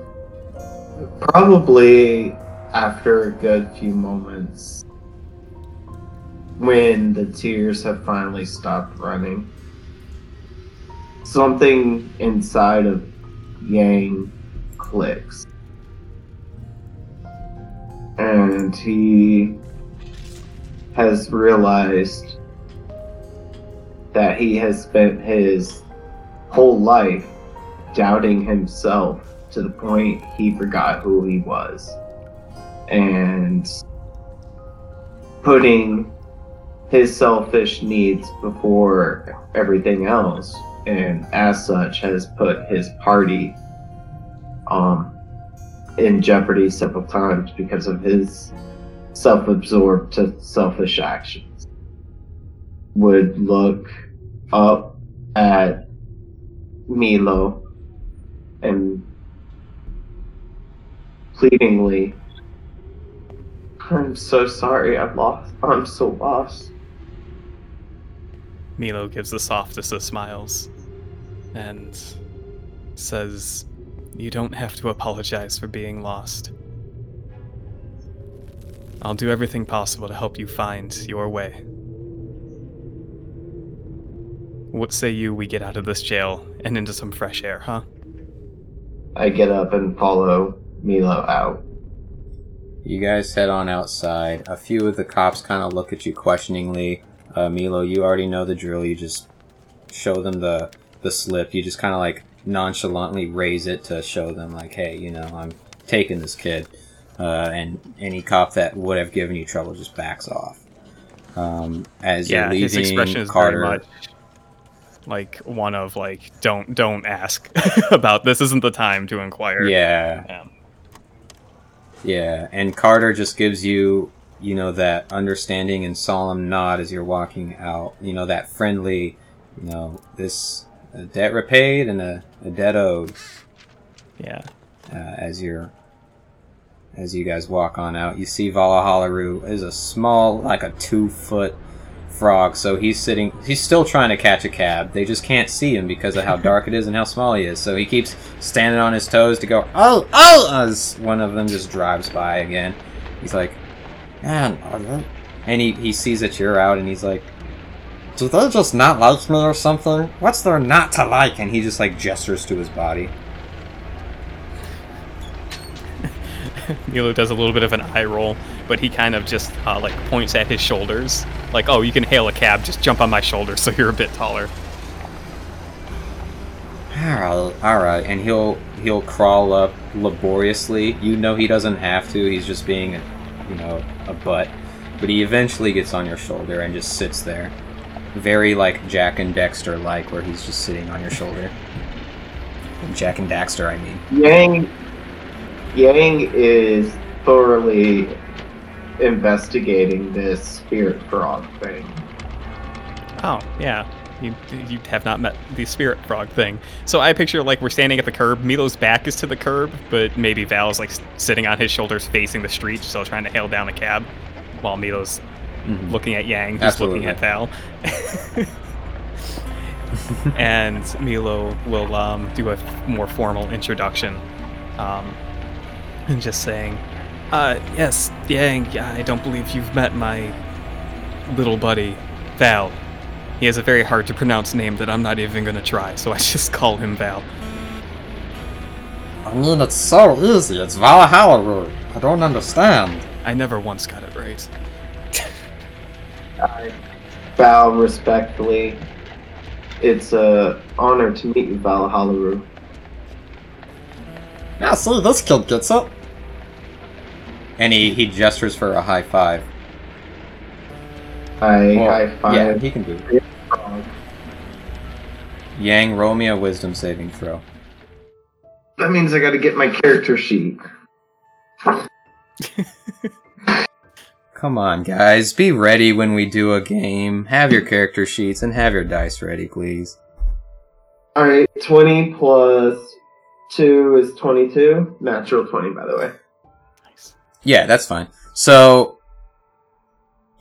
probably after a good few moments, when the tears have finally stopped running, something inside of Yang clicks. And he has realized that he has spent his whole life doubting himself to the point he forgot who he was. And putting his selfish needs before everything else, and as such has put his party um, in jeopardy several times because of his self-absorbed to selfish actions. Would look up at Milo and pleadingly, I'm so sorry, I'm lost. I'm so lost. Milo gives the softest of smiles and says, You don't have to apologize for being lost. I'll do everything possible to help you find your way. What say you we get out of this jail and into some fresh air, huh? I get up and follow Milo out. You guys head on outside. A few of the cops kind of look at you questioningly. Uh, Milo, you already know the drill. You just show them the the slip. You just kind of like nonchalantly raise it to show them, like, hey, you know, I'm taking this kid. Uh, and any cop that would have given you trouble just backs off. Um, as yeah, you're leaving, his expression is Carter, very much like one of like, don't don't ask (laughs) about this. Isn't the time to inquire. Yeah. Yeah. Yeah, and Carter just gives you, you know, that understanding and solemn nod as you're walking out. You know, that friendly, you know, this a debt repaid and a, a debt owed. Yeah. Uh, as you're, as you guys walk on out, you see Valahalaru is a small, like a two foot frog. So he's sitting, he's still trying to catch a cab. They just can't see him because of how dark it is and how small he is. So he keeps standing on his toes to go, oh, oh, as one of them just drives by again. He's like, man, and he, he sees that you're out and he's like, do they just not like me or something? What's there not to like? And he just like gestures to his body. (laughs) Milo does a little bit of an eye roll, but he kind of just uh, like points at his shoulders, like, "Oh, you can hail a cab. Just jump on my shoulder, so you're a bit taller." All right, all right, and he'll he'll crawl up laboriously. You know he doesn't have to. He's just being, you know, a butt. But he eventually gets on your shoulder and just sits there, very like Jack and Dexter like, where he's just sitting on your shoulder. Jak and Daxter, I mean. Yang Yang is thoroughly investigating this spirit frog thing. Oh, yeah. You, you have not met the spirit frog thing. So I picture like we're standing at the curb. Milo's back is to the curb, but maybe Val's like sitting on his shoulders facing the street, still trying to hail down a cab, while Milo's Mhm. looking at Yang, who's Absolutely. looking at Val. (laughs) and Milo will um, do a more formal introduction, um, and just saying, uh, "Yes, Yang. I don't believe you've met my little buddy, Val. He has a very hard to pronounce name that I'm not even gonna try, so I (laughs) just call him Val. I mean, it's so easy. It's Valhalla I don't understand. I never once got it right. I bow respectfully. It's a honor to meet you, Valhalla. Yeah, see, this kid gets it. And he, he gestures for a high five. I Well, high five. Yeah, he can do it. Yang, roll me a wisdom saving throw. That means I gotta get my character sheet. (laughs) Come on, guys. Be ready when we do a game. Have your character sheets and have your dice ready, please. Alright, 20 plus 2 is 22. Natural 20, by the way. Yeah, that's fine. So,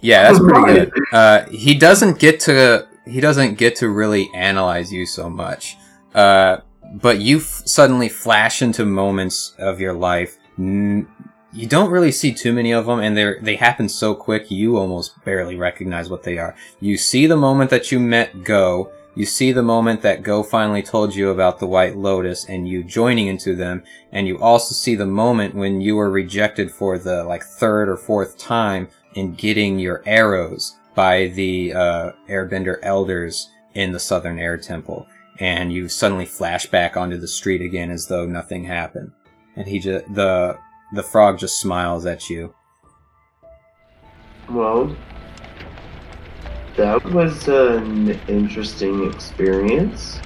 yeah, that's pretty good. Uh, he doesn't get to he doesn't get to really analyze you so much, uh, but you f- suddenly flash into moments of your life. N- you don't really see too many of them, and they they happen so quick you almost barely recognize what they are. You see the moment that you met Go. You see the moment that Go finally told you about the White Lotus and you joining into them, and you also see the moment when you were rejected for the like third or fourth time in getting your arrows by the uh, Airbender elders in the Southern Air Temple, and you suddenly flash back onto the street again as though nothing happened. And he just the the frog just smiles at you. Well, that was an interesting experience.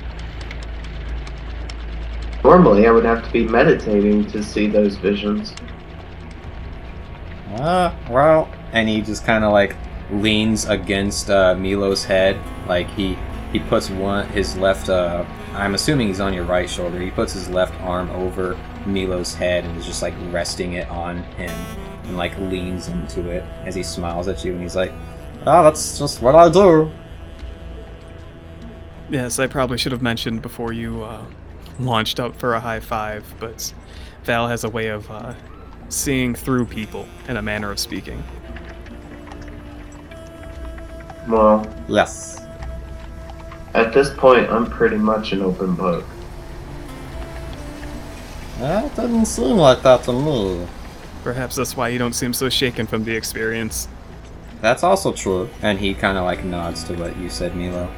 Normally, I would have to be meditating to see those visions. Ah, well, and he just kind of like leans against uh, Milo's head, like he he puts one his left. Uh, I'm assuming he's on your right shoulder. He puts his left arm over Milo's head and is just like resting it on him, and like leans into it as he smiles at you, and he's like, "Ah, that's just what I do." Yes, I probably should have mentioned before you uh, launched up for a high five, but Val has a way of uh, seeing through people in a manner of speaking. Well, Yes. at this point, I'm pretty much an open book. That doesn't seem like that to me. Perhaps that's why you don't seem so shaken from the experience. That's also true. And he kind of like nods to what you said, Milo.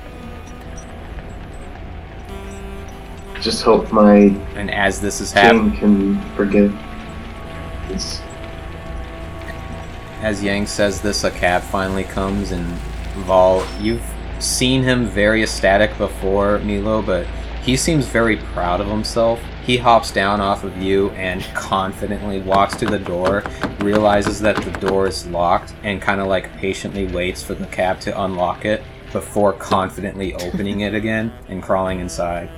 Just hope my And as this is happening, can forgive. It's As Yang says this, a cab finally comes, and Vol, you've seen him very ecstatic before, Milo, but he seems very proud of himself. He hops down off of you and (laughs) confidently walks to the door, realizes that the door is locked, and kind of like patiently waits for the cab to unlock it before confidently (laughs) opening it again and crawling inside.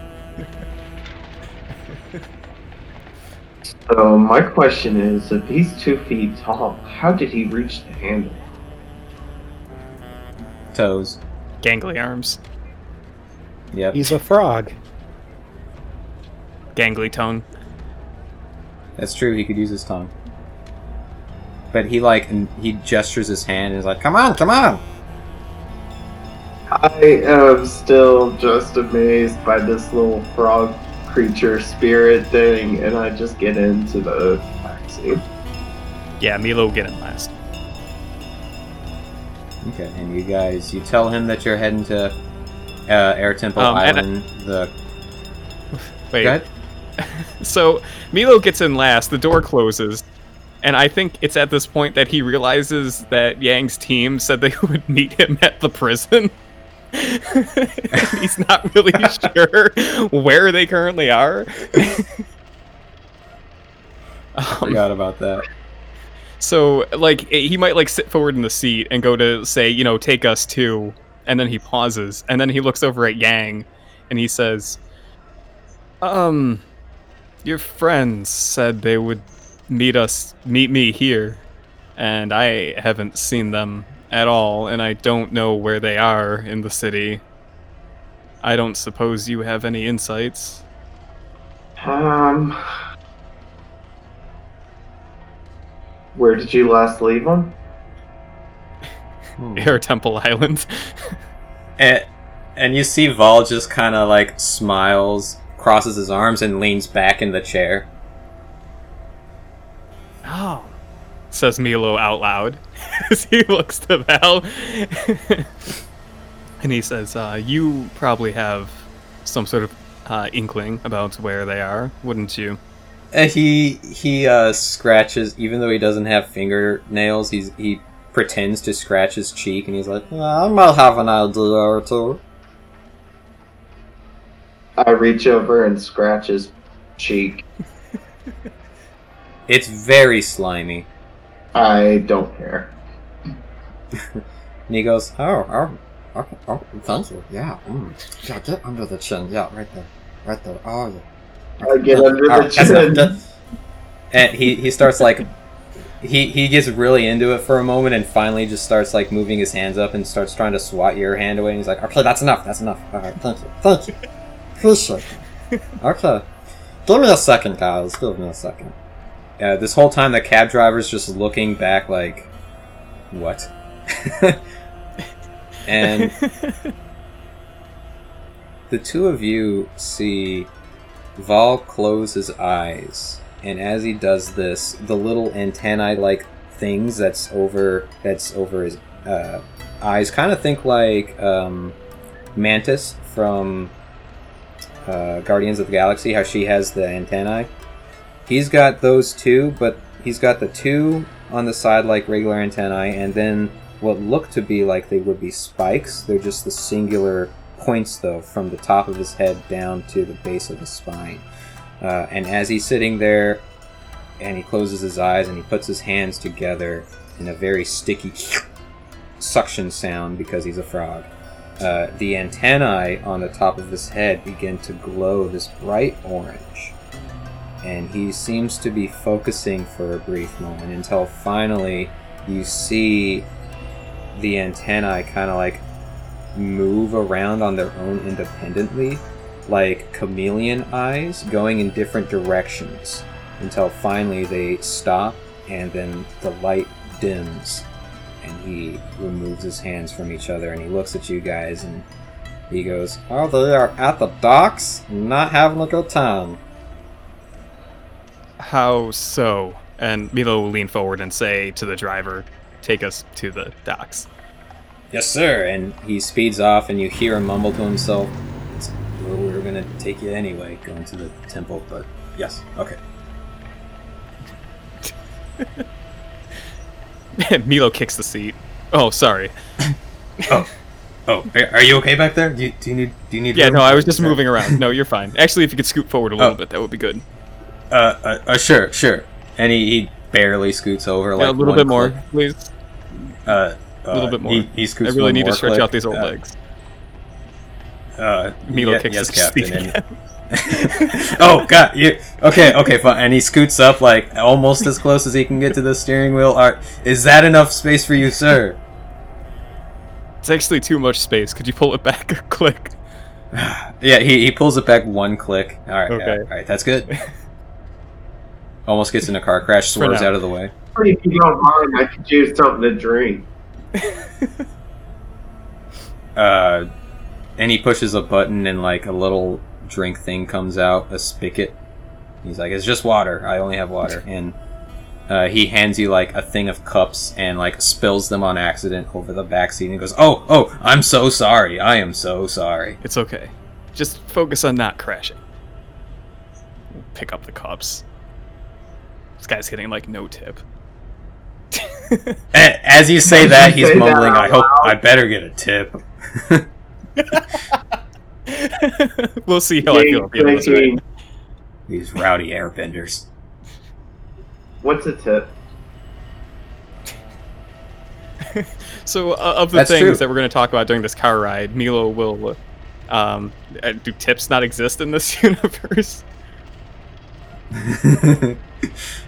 So my question is, if he's two feet tall, how did he reach the handle? Toes. Gangly arms, Yep. He's a frog. Gangly tongue. That's true. He could use his tongue. But he like and he gestures his hand and is like, "Come on, come on!" I am still just amazed by this little frog creature spirit thing, and I just get into the taxi. Yeah, Milo will get in last. Okay, and you guys, you tell him that you're heading to uh, Air Temple Um, and I- Island. the Wait. (laughs) So Milo gets in last, the door closes, and I think it's at this point that he realizes that Yang's team said they (laughs) would meet him at the prison. (laughs) He's not really sure where they currently are. I forgot about that. So, like, eh, he might like sit forward in the seat and go to say, you know, take us to, and then he pauses, and then he looks over at Yang, and he says, "Um, your friends said they would meet us, meet me here, and I haven't seen them at all, and I don't know where they are in the city. I don't suppose you have any insights." Um, where did you last leave them? Air Temple Island. (laughs) And, and you see Vol just kind of like smiles, crosses his arms, and leans back in the chair. Oh, says Milo out loud (laughs) as he looks to Val. (laughs) and he says, uh, You probably have some sort of uh, inkling about where they are, wouldn't you? Uh, he he uh, scratches, even though he doesn't have fingernails. He's he pretends to scratch his cheek, and he's like, "I might have an idea or two." I reach over and scratch his cheek. (laughs) It's very slimy. I don't care. (laughs) And he goes, "Oh, oh, okay, oh, thank you. Yeah, mm. yeah, get under the chin. Yeah, right there, right there. Oh, yeah." I get under the chin. And he he starts like. He, he gets really into it for a moment and finally just starts like moving his hands up and starts trying to swat your hand away and he's like, Okay, that's enough, that's enough. Alright, thank you. Thank you. (laughs) Okay. Give me a second, guys. Give me a second. Yeah, this whole time the cab driver's just looking back like what? (laughs) and (laughs) the two of you see Val close his eyes, and as he does this, the little antennae-like things that's over that's over his uh, eyes, kind of think like um, Mantis from uh, Guardians of the Galaxy, how she has the antennae. He's got those two, but he's got the two on the side like regular antennae, and then what look to be like they would be spikes. They're just the singular points, though, from the top of his head down to the base of his spine. Uh, and as he's sitting there, and he closes his eyes and he puts his hands together in a very sticky (sniffs) suction sound because he's a frog. Uh, the antennae on the top of his head begin to glow this bright orange. And he seems to be focusing for a brief moment until finally you see the antennae kind of like move around on their own independently, like chameleon eyes going in different directions until finally they stop and then the light dims and he removes his hands from each other and he looks at you guys and he goes, Oh, they are at the docks, not having a good time. How so? And Milo will lean forward and say to the driver, Take us to the docks. Yes, sir. And he speeds off, and you hear him mumble to himself, "It's- well, We were going to take you anyway, going to the temple, but yes, okay. (laughs) (laughs) Milo kicks the seat. Oh, sorry. oh, oh, are, you okay back there? Do you, do you need do you need? Yeah, room? no, I was just moving around. No, you're fine. Actually, if you could scoot forward a little Oh. bit, that would be good. Uh, uh, uh sure, sure. And he, he barely scoots over, like yeah, a little bit more, click. please. Uh, A little uh, bit more. He, he scoots I really need to stretch click. out these old Uh, legs. Uh, Milo yeah, kicks yes, the Captain. Seat (laughs) and- oh God! You okay? Okay, fine. And he scoots up like almost as close as he can get to the steering wheel. Are, is that enough space for you, sir? It's actually too much space. Could you pull it back (laughs) a click? (sighs) Yeah, he, he pulls it back one click. All right, Okay. all right, that's good. (laughs) Almost gets in a car crash, swerves out of the way. If you don't mind, I could use something to drink. Uh, and he pushes a button, and like a little drink thing comes out, a spigot. He's like, "It's just water. I only have water." (laughs) And uh, he hands you like a thing of cups, and like spills them on accident over the back seat, and goes, "Oh, oh, I'm so sorry. I am so sorry." It's okay. Just focus on not crashing. Pick up the cups. This guy's getting like no tip. As you say (laughs) that, he's say mumbling, "I hope. I better get a tip." (laughs) (laughs) we'll see how I feel at the end of this. Drinking. These rowdy airbenders. What's a tip? (laughs) So, uh, of the That's things true. that we're going to talk about during this car ride, Milo will. Um, uh, do tips not exist in this (laughs) universe?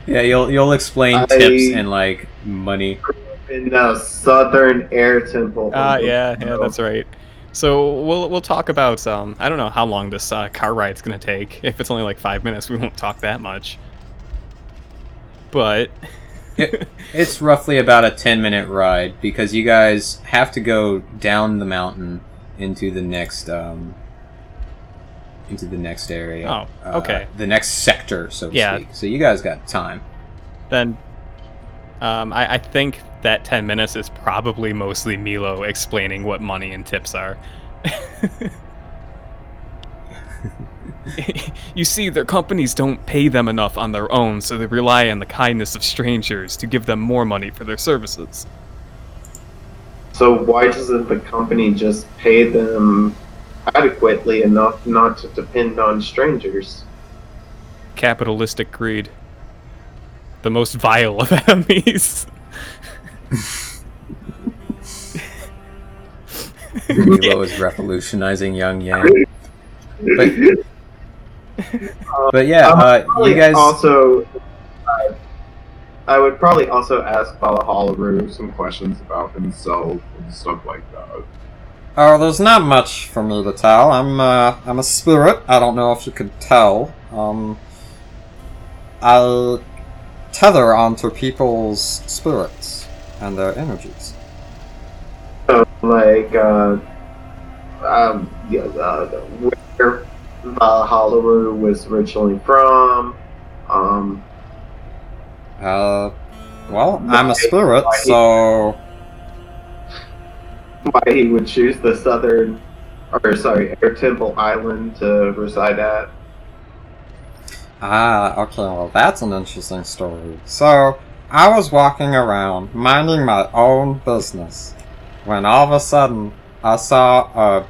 yeah, you'll you'll explain I- tips and like money. In the Southern Air Temple. Ah, yeah, yeah, that's right. So we'll we'll talk about um I don't know how long this uh, car ride's gonna take. If it's only like five minutes, we won't talk that much. But (laughs) It, it's roughly about a 10 minute ride because you guys have to go down the mountain into the next um into the next area. Oh, Uh, okay. the next sector, so to Yeah. speak. So you guys got time. then um I, I think that ten minutes is probably mostly Milo explaining what money and tips are. (laughs) you see, their companies don't pay them enough on their own, so they rely on the kindness of strangers to give them more money for their services. So why doesn't the company just pay them adequately enough not to depend on strangers? Capitalistic greed. The most vile of (laughs) enemies. Milo is revolutionizing Young Yang. But, but yeah, Um, uh, you guys. also. I, I would probably also ask Valhalla some questions about himself and stuff like that. Oh, there's not much for me to tell. I'm uh, I'm a spirit. I don't know if you could tell. Um, I tether onto people's spirits and their energies. So, like, uh, um, yeah, uh, where Valhalla was originally from. Um, Uh, well, I'm a spirit, so why he would choose the southern, or sorry, Air Temple Island to reside at. Ah, okay, well, that's an interesting story. So, I was walking around, minding my own business, when all of a sudden, I saw a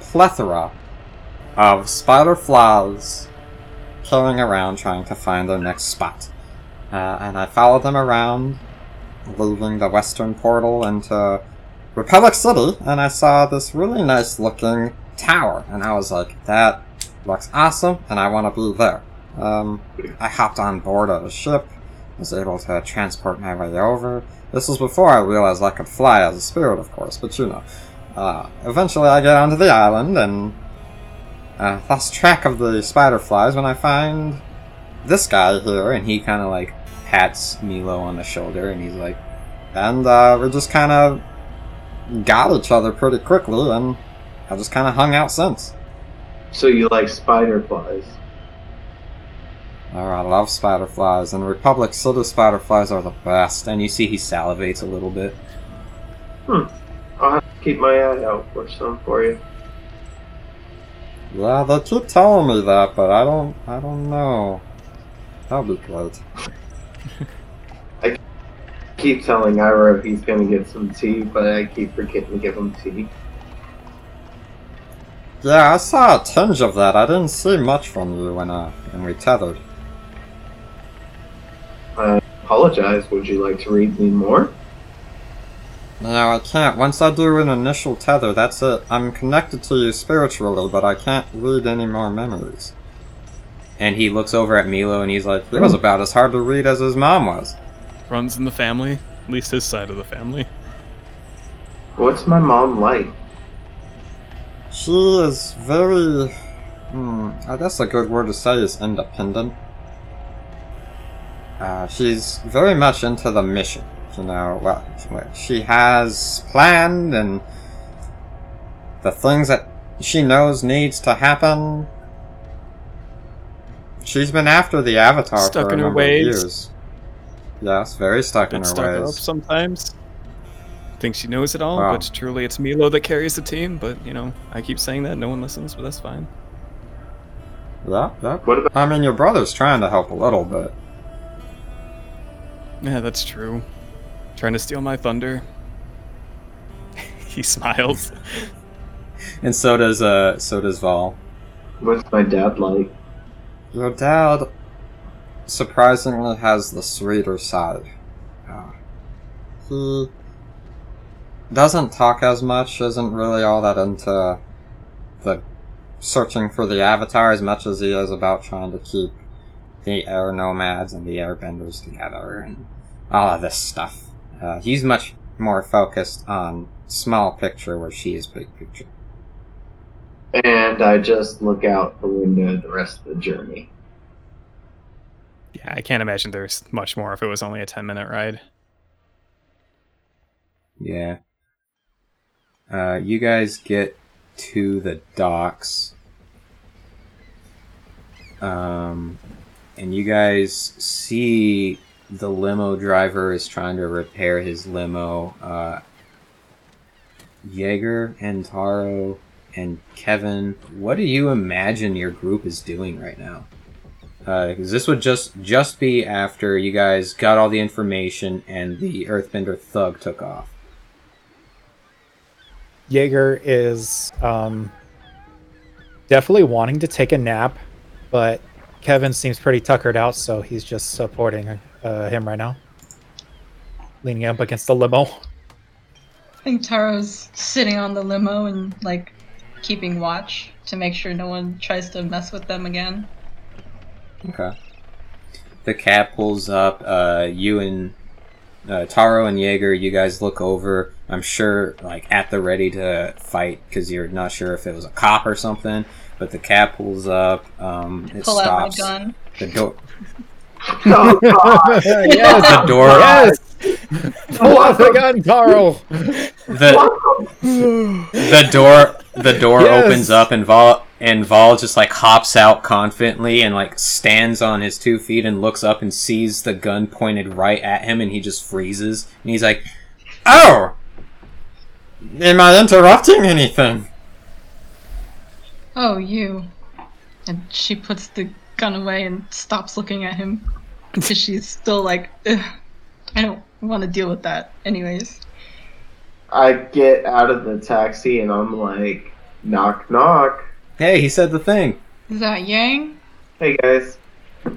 plethora of spider flies killing around trying to find their next spot. Uh, and I followed them around, leaving the western portal into Republic City, and I saw this really nice looking tower, and I was like, that looks awesome, and I want to be there. Um, I hopped on board of a ship, was able to transport my way over. This was before I realized I could fly as a spirit, of course, but you know. Uh, eventually I get onto the island and uh, lost track of the spider flies when I find this guy here, and he kind of like pats Milo on the shoulder, and he's like, and uh, we just kind of got each other pretty quickly, and I just kind of hung out since. So you like spider flies? Oh, I love spider flies, and Republic City spider flies are the best. And you see he salivates a little bit. Hmm. I'll have to keep my eye out for some for you. Yeah, they keep telling me that, but I don't, I don't know. That'll be great. I keep telling Ira he's gonna get some tea, but I keep forgetting to give him tea. Yeah, I saw a tinge of that. I didn't see much from you when, uh, when we tethered. I apologize. Would you like to read me more? No, I can't. Once I do an initial tether, that's it. I'm connected to you spiritually, but I can't read any more memories. And he looks over at Milo and he's like, it was about as hard to read as his mom was. Runs in the family, at least his side of the family. What's my mom like? She is very. Hmm, I guess a good word to say is independent. Uh, she's very much into the mission. You know, well, what she has planned and the things that she knows needs to happen. She's been after the Avatar Stuck for a in her number of ways. years. Yes, very stuck in her stuck up ways. sometimes. Thinks she knows it all, Wow. but truly it's Milo that carries the team. But you know, I keep saying that, no one listens, but that's fine. Yeah, yeah. What about I mean, your brother's trying to help a little bit. Yeah, that's true. Trying to steal my thunder. (laughs) he smiles. And so does uh, so does Vol. what's my dad like? Your dad surprisingly has the sweeter side. Uh, he doesn't talk as much, isn't really all that into the searching for the avatar as much as he is about trying to keep the air nomads and the airbenders together and all of this stuff. Uh, he's much more focused on small picture where she is big picture. And I just look out the window the rest of the journey. Yeah, I can't imagine there's much more if it was only a 10 minute ride. Yeah. Uh, you guys get to the docks. Um, and you guys see the limo driver is trying to repair his limo. Uh, Jaeger and Taro and Kevin, what do you imagine your group is doing right now? Because this would just just be after you guys got all the information and the Earthbender thug took off. Jaeger is um, definitely wanting to take a nap, but Kevin seems pretty tuckered out, so he's just supporting uh, him right now, leaning up against the limo. I think Taro's sitting on the limo and like keeping watch to make sure no one tries to mess with them again. Okay. The cab pulls up. Uh, you and uh, Taro and Jaeger, you guys look over. I'm sure, like at the ready to fight because you're not sure if it was a cop or something. But the cab pulls up. Um, it Pull stops. out my gun. The door. (laughs) Oh, God. (laughs) yes, The door. yes. Pull out the gun, Taro. The the door the door Yes. opens up and Vol and Vol just like hops out confidently and like stands on his two feet and looks up and sees the gun pointed right at him and he just freezes and he's like, "Oh, am I interrupting anything?" Oh, you. And she puts the gun away and stops looking at him because she's still like, Ugh, I don't want to deal with that. Anyways. I get out of the taxi and I'm like, knock, knock. Hey, he said the thing. Is that Yang? Hey, guys. You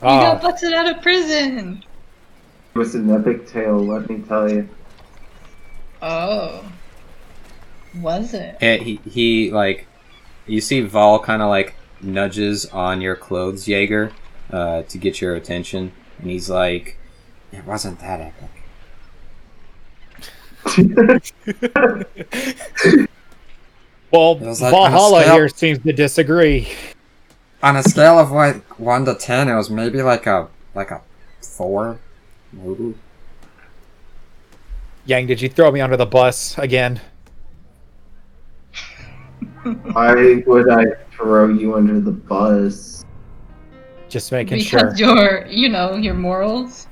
Ah. got busted out of prison! It was an epic tale, let me tell you. Oh. Was it? And he he like you see Vol kind of like nudges on your clothes, Jaeger, uh, to get your attention, and he's like, "It wasn't that epic." (laughs) Well, like Valhalla scale- here seems to disagree. On a scale of like one to ten, it was maybe like a like a four, maybe. Yang, did you throw me under the bus again? Why would I throw you under the bus? Just making because sure. your, you know, your morals.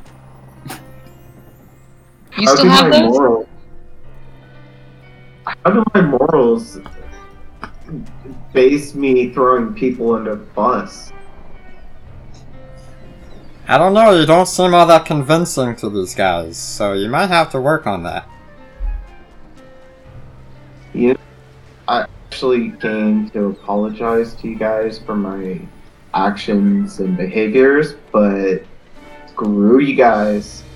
You How still do have my those? morals? How do my morals base me throwing people under the bus? I don't know. You don't seem all that convincing to these guys, so you might have to work on that. You I actually came to apologize to you guys for my actions and behaviors, but screw you guys. (laughs)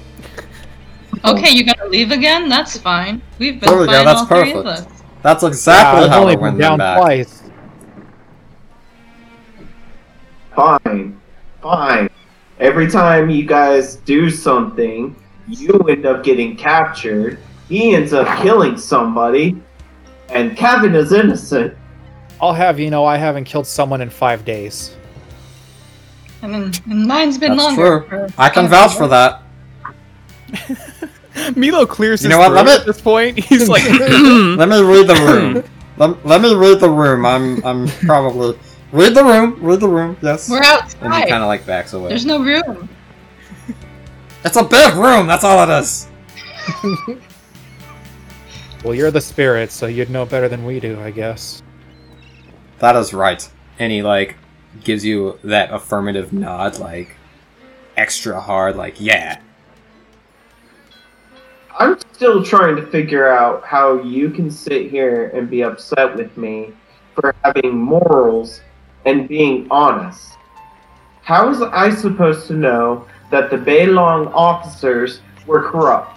Okay, you gotta leave again? That's fine. We've been There we go, that's all three of perfect. us. That's exactly Yeah, how only to win been them down back. twice. Fine, fine. Every time you guys do something, you end up getting captured. He ends up killing somebody, and Kevin is innocent. I'll have you know I haven't killed someone in five days. And then and mine's been That's longer. true. I can vouch for that. (laughs) Milo clears You his know what, let throat me- at this point. (laughs) He's like, (clears throat) Let me read the room. let, let me read the room. I'm I'm probably read the room. Read the room. Yes. We're out. And he outside. kind of like backs away. There's no room. It's a big room. That's all it is. (laughs) Well, you're the spirit, so you'd know better than we do, I guess. That is right. And he like gives you that affirmative nod, like extra hard, like yeah. I'm still trying to figure out how you can sit here and be upset with me for having morals and being honest. How was I supposed to know that the Beifong officers were corrupt?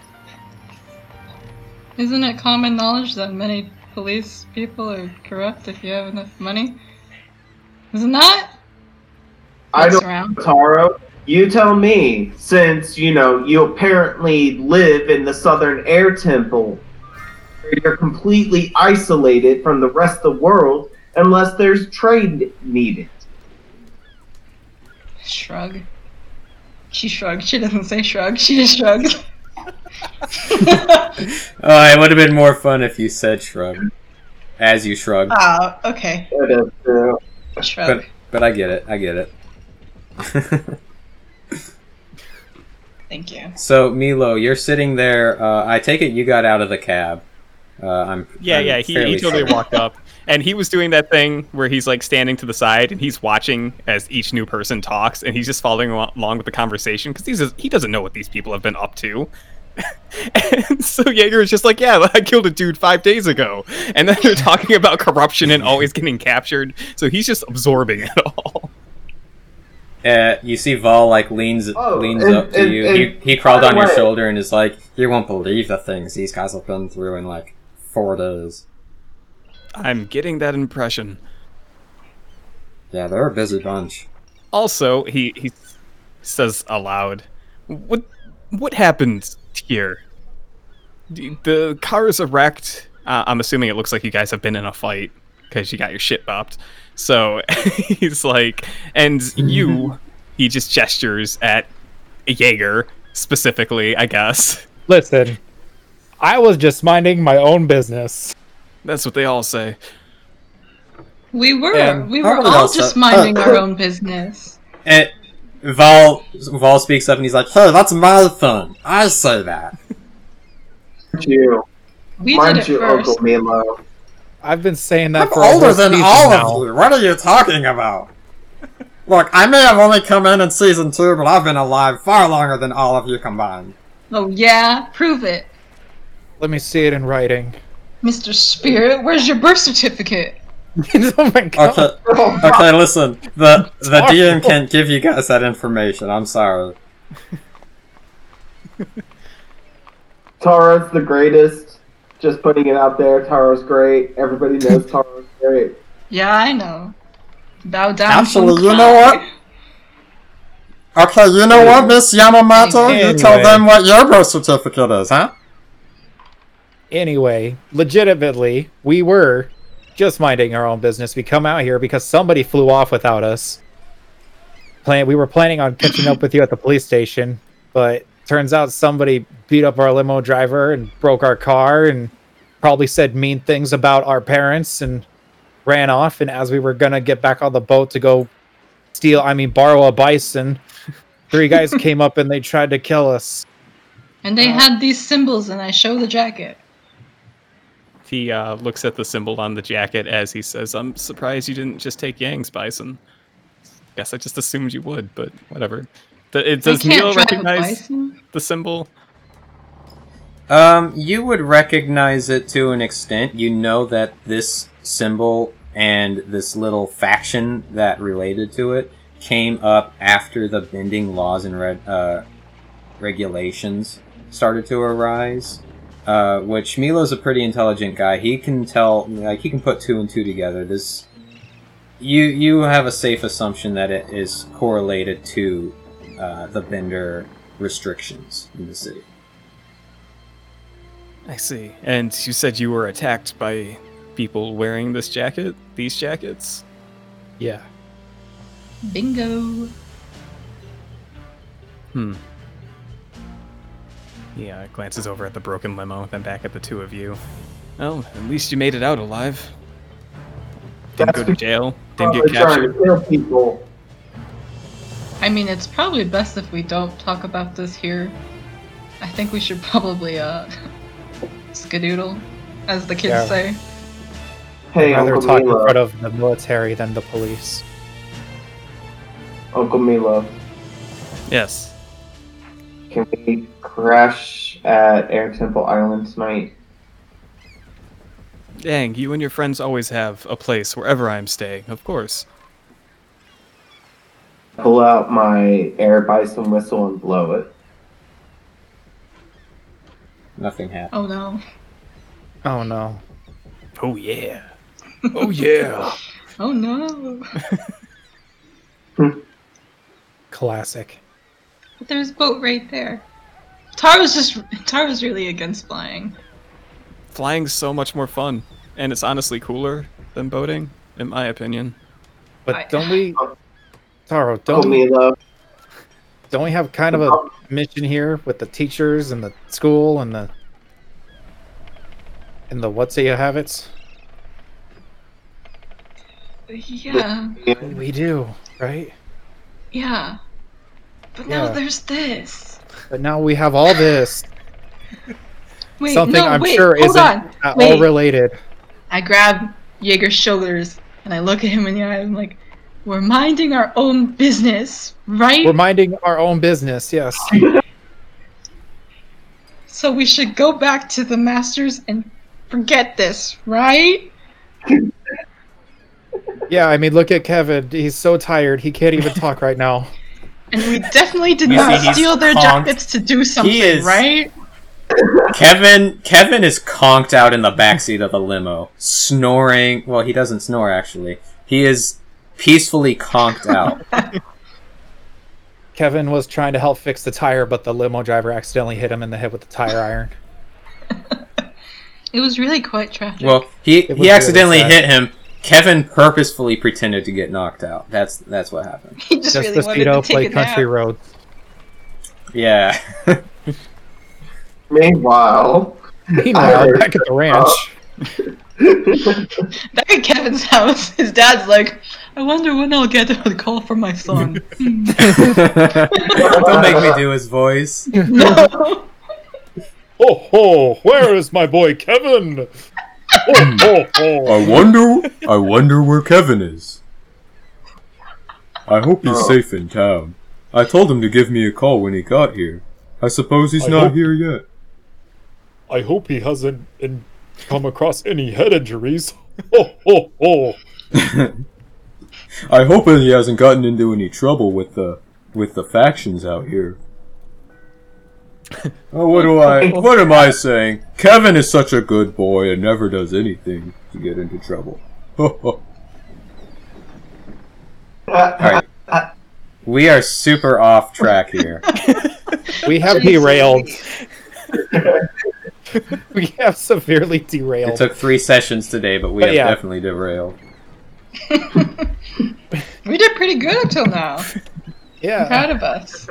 Isn't it common knowledge that many police people are corrupt if you have enough money? Isn't that? I don't around. Taro. You tell me, since you know you apparently live in the Southern Air Temple, you're completely isolated from the rest of the world unless there's trade needed. Shrug. She shrugged. She doesn't say shrug. She just shrugs. (laughs) Oh, (laughs) it would have been more fun if you said shrug. As you shrug. Oh, okay. That is true. Shrug. But but I get it. I get it. (laughs) Thank you. so Milo, you're sitting there. Uh, I take it you got out of the cab. Uh, I'm Yeah, I'm yeah. He, he totally certain. walked up, (laughs) and he was doing that thing where he's like standing to the side and he's watching as each new person talks, and he's just following along with the conversation because he's he doesn't know what these people have been up to. (laughs) and so Jaeger is just like, yeah, I killed a dude five days ago, and then they're talking about corruption and always getting captured. So he's just absorbing it all. Uh, you see Vol like leans Oh, leans and- up to and- you. and he he crawled on the your way- shoulder and is like, "You won't believe the things these guys have been through in like four days." I'm getting that impression. Yeah, they're a busy bunch. Also, he he says aloud, "What what happened here? The- The car is wrecked. Uh, I'm assuming it looks like you guys have been in a fight because you got your shit bopped. So (laughs) he's like, and you, he just gestures at Jaeger specifically, I guess. Listen, I was just minding my own business. That's what they all say. We were. And we were all also- just minding our own business. And Val Vol speaks up and he's like, "Hey, that's my thing. I say that." You, We mind did it you, first. Uncle Milo. I've been saying that I'm for a older than all now. of you. What are you talking about? Look, I may have only come in in season two, but I've been alive far longer than all of you combined. Oh yeah, prove it, Let me see it in writing. Mr. Spirit. Where's your birth certificate? (laughs) oh my god. Okay, okay, listen. The the DM can't give you guys that information. I'm sorry. (laughs) Taro's the greatest. Just putting it out there. Taro's great. Everybody knows (laughs) Taro's great. Yeah, I know. Bow down. Actually, you know what? Okay, you know what, Miss Yamamoto? You tell them what your birth certificate is, huh? Anyway, legitimately, we were just minding our own business. We come out here because somebody flew off without us. Plan we were planning on catching up with you at the police station, but turns out somebody beat up our limo driver and broke our car and probably said mean things about our parents and ran off and as we were gonna get back on the boat to go steal I mean borrow a bison, three guys (laughs) came up and they tried to kill us. And they uh, had these symbols, and I show the jacket. He uh, looks at the symbol on the jacket as he says, I'm surprised you didn't just take Yang's bison. Guess I just assumed you would, but whatever. The, it, does Neil recognize the symbol? Um, you would recognize it to an extent. You know that this symbol and this little faction that related to it came up after the bending laws and red, uh, regulations started to arise. Uh, which Milo's a pretty intelligent guy. He can tell, like, he can put two and two together. This, you you have a safe assumption that it is correlated to uh, the bender restrictions in the city. I see. And you said you were attacked by people wearing this jacket? These jackets? Yeah. Bingo. Hmm. He uh, glances over at the broken limo, then back at the two of you. Well, at least you made it out alive. Didn't go to jail. Didn't get Probably trying captured. to kill people. I mean, it's probably best if we don't talk about this here. I think we should probably, uh, (laughs) skedoodle, as the kids Yeah. say. Hey, I'd rather Uncle talk in Milo. front of the military than the police. Uncle Milo. Yes. Can we crash at Air Temple Island tonight? Dang, you and your friends always have a place wherever I'm staying, of course. Pull out my air bison whistle and blow it. Nothing happened. Oh no. Oh no. Oh yeah. Oh yeah. (laughs) Oh no. (laughs) Classic. But there's a boat right there. Taro's just (laughs) Taro's really against flying. Flying's so much more fun, and it's honestly cooler than boating, in my opinion. But don't we, Taro? Oh, Don't we, don't we have kind of a mission here with the teachers and the school and the and the what's say you have it? Yeah. We do, right? Yeah. But now Yeah. there's this. But now we have all this. (laughs) Wait, Something no, I'm wait, sure hold isn't on. at all related. I grab Jaeger's shoulders and I look at him in the eye. I'm like, "We're minding our own business, right? We're minding our own business. Yes. (laughs) so we should go back to the masters and forget this, right?" (laughs) Yeah. I mean, look at Kevin. He's so tired. He can't even talk right now. And we definitely did not see, steal their conked. jackets to do something, is- right? Kevin Kevin is conked out in the backseat of the limo, snoring. Well, he doesn't snore actually. He is peacefully conked out. (laughs) Kevin was trying to help fix the tire, but the limo driver accidentally hit him in the head with the tire iron. (laughs) It was really quite tragic. Well, he he accidentally sad. hit him. Kevin purposefully pretended to get knocked out. That's that's what happened. he just, really wanted Despacito to take play a country nap. roads. Yeah. Meanwhile, Meanwhile, back at the ranch. (laughs) Back at Kevin's house, his dad's like, I wonder when I'll get a call from my son. (laughs) (laughs) Don't make me do his voice. no. Oh ho! Where is my boy Kevin? Oh! I wonder I wonder where Kevin is. I hope he's Oh. safe in town. I told him to give me a call when he got here. I suppose he's I not hope- here yet. I hope he hasn't in, come across any head injuries. Oh (laughs) ho ho! (laughs) I hope he hasn't gotten into any trouble with the with the factions out here. (laughs) Oh, what do I? What am I saying? Kevin is such a good boy and never does anything to get into trouble. (laughs) Alright. We are super off track here. (laughs) We have derailed. we have severely derailed. It took three sessions today, but we But have yeah. definitely derailed. We did pretty good until now. I'm yeah. proud of us.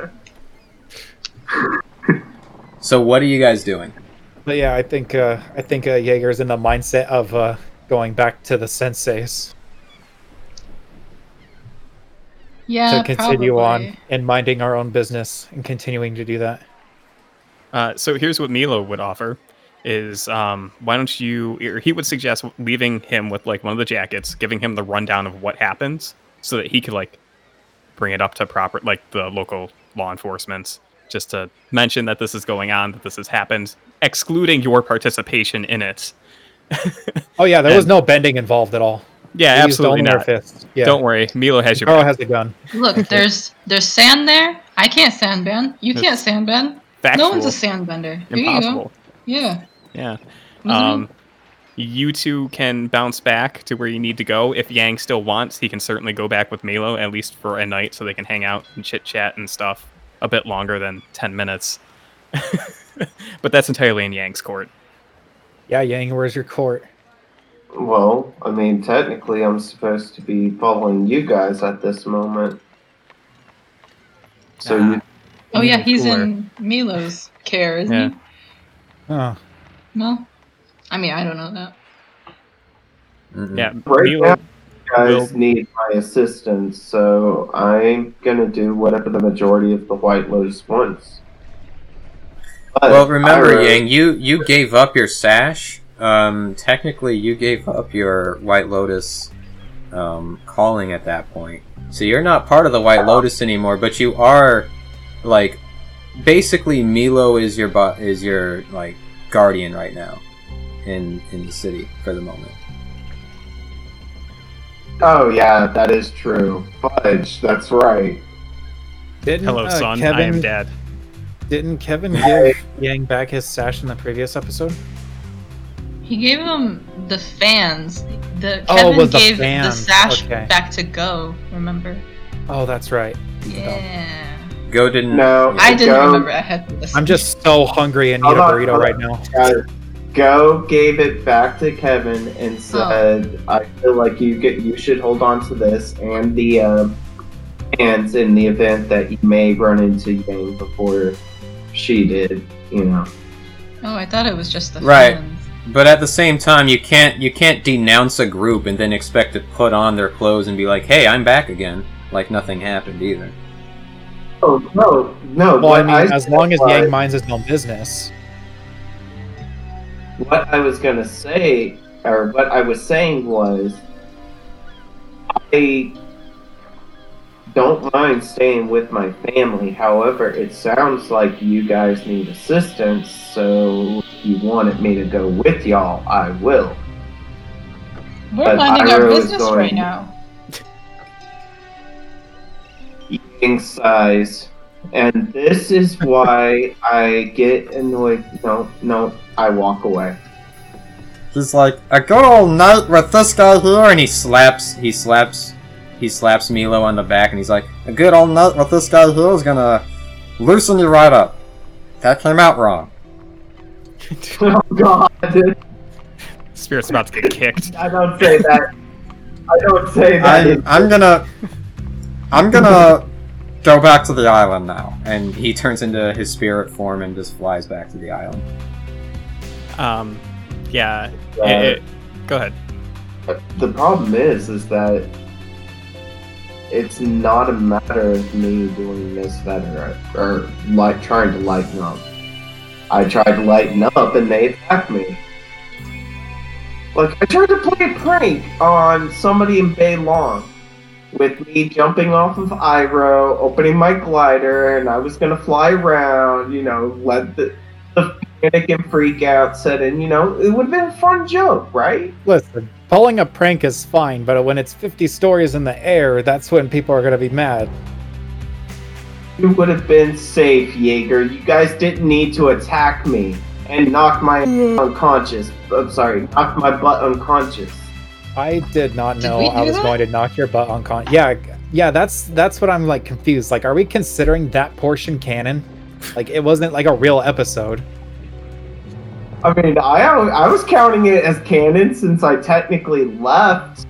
So what are you guys doing? But yeah, I think uh, I think uh, Jaeger's in the mindset of uh, going back to the senseis Yeah, to continue probably. on and minding our own business and continuing to do that. Uh, so here's what Milo would offer: is um, why don't you? Or he would suggest leaving him with like one of the jackets, giving him the rundown of what happens, so that he could like bring it up to proper like the local law enforcement, just to mention that this is going on, that this has happened, excluding your participation in it. Oh yeah, there was no bending involved at all. Yeah, We absolutely only our not. fists. Yeah. Don't worry, Milo has your Carl has a gun. Look, there's there's sand there. I can't sand bend. You can't sand bend. Factual. No one's a sandbender. Here Impossible. you go. Yeah. Yeah. Mhm. Um, you two can bounce back to where you need to go. If Yang still wants, he can certainly go back with Milo at least for a night, so they can hang out and chit chat and stuff a bit longer than ten minutes. (laughs) but that's entirely in Yang's court. Yeah, Yang, where's your court? well, I mean, technically, I'm supposed to be following you guys at this moment. So you, Oh yeah, he's cooler. in Milo's care, isn't Yeah. he? Oh, No. I mean, I don't know that. Mm-mm. Yeah, right Milo. now, you guys will- need my assistance, so I'm gonna do whatever the majority of the White Lotus wants. But Well, remember, I, Yang, you you gave up your sash. Um, technically, you gave up your White Lotus um, calling at that point. So you're not part of the White Lotus anymore, but you are like basically Milo is your bu- is your like guardian right now in in the city for the moment. Oh yeah, that is true. Fudge, that's right. didn't Hello, uh, son. Kevin, I am dad. Didn't Kevin give Yang back his sash in the previous episode? He gave him the fans. The Oh, Kevin was gave the fans, sash okay. back to Go. Remember? Oh, that's right. Yeah. Go didn't. No, I didn't Go- remember. I had this. I'm just so hungry and need Hold a burrito hold right on. now. Guys, Go gave it back to Kevin and said, "I feel like you get you should hold on to this and the um, hands in the event that you may run into Yang before she did." You know. Oh, I thought it was just the Right. fans. But at the same time, you can't you can't denounce a group and then expect to put on their clothes and be like, "Hey, I'm back again," like nothing happened either. Oh no, no. Well, I what mean, as long as Yang minds his own business. What I was gonna say, or what I was saying was, I don't mind staying with my family. However, it sounds like you guys need assistance, so if you wanted me to go with y'all, I will. We're But minding our Ira business going- right now. Eating size. And this is why I get annoyed. No, no, I walk away. He's like, "A good old night with this guy here," and he slaps he slaps he slaps Milo on the back, and he's like, "A good old night with this guy here is gonna loosen you right up." That came out wrong. (laughs) oh God! Spirit's about to get kicked. (laughs) I don't say that. I don't say that. I'm, I'm gonna I'm gonna go back to the island now, and he turns into his spirit form and just flies back to the island. Um, yeah. Uh, it- it- go ahead. The problem is, is that it's not a matter of me doing this, that, or, or like trying to lighten up. I tried to lighten up, and they attacked me. Like I tried to play a prank on somebody in Bay Long, with me jumping off of Iro, opening my glider, and I was gonna fly around. You know, let the the panic and freak out set in. You know, it would have been a fun joke, right? Listen, pulling a prank is fine, but when it's 50 stories in the air, that's when people are going to be mad. You would have been safe, Jaeger. You guys didn't need to attack me and knock my unconscious. I'm sorry, knock my butt unconscious. I did not know we I was that? going to knock your butt unconscious. Yeah, yeah, that's that's what I'm like confused. Like, are we considering that portion canon? Like, it wasn't like a real episode. I mean, I I was counting it as canon since I technically left.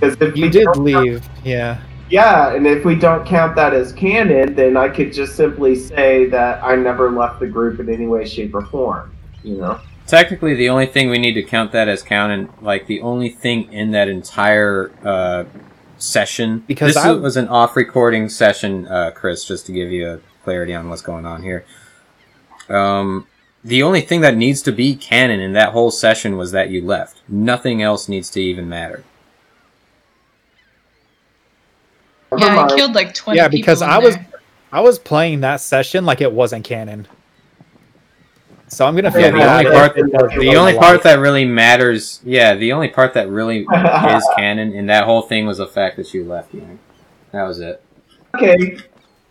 Because if You did don't count- leave, yeah. yeah, and if we don't count that as canon, then I could just simply say that I never left the group in any way, shape, or form. You know. Technically, the only thing we need to count that as canon, like the only thing in that entire uh, session, Because this I- was an off-recording session, uh, Chris, just to give you a clarity on what's going on here. Um, the only thing that needs to be canon in that whole session was that you left. Nothing else needs to even matter. Yeah, I killed like 20 yeah, because people in I was there. I was playing that session like it wasn't canon. So I'm gonna feel Yeah, the only if part, it was the only part that really matters, yeah, the only part that really (laughs) is canon in that whole thing was the fact that you left. Yang. That was it. Okay,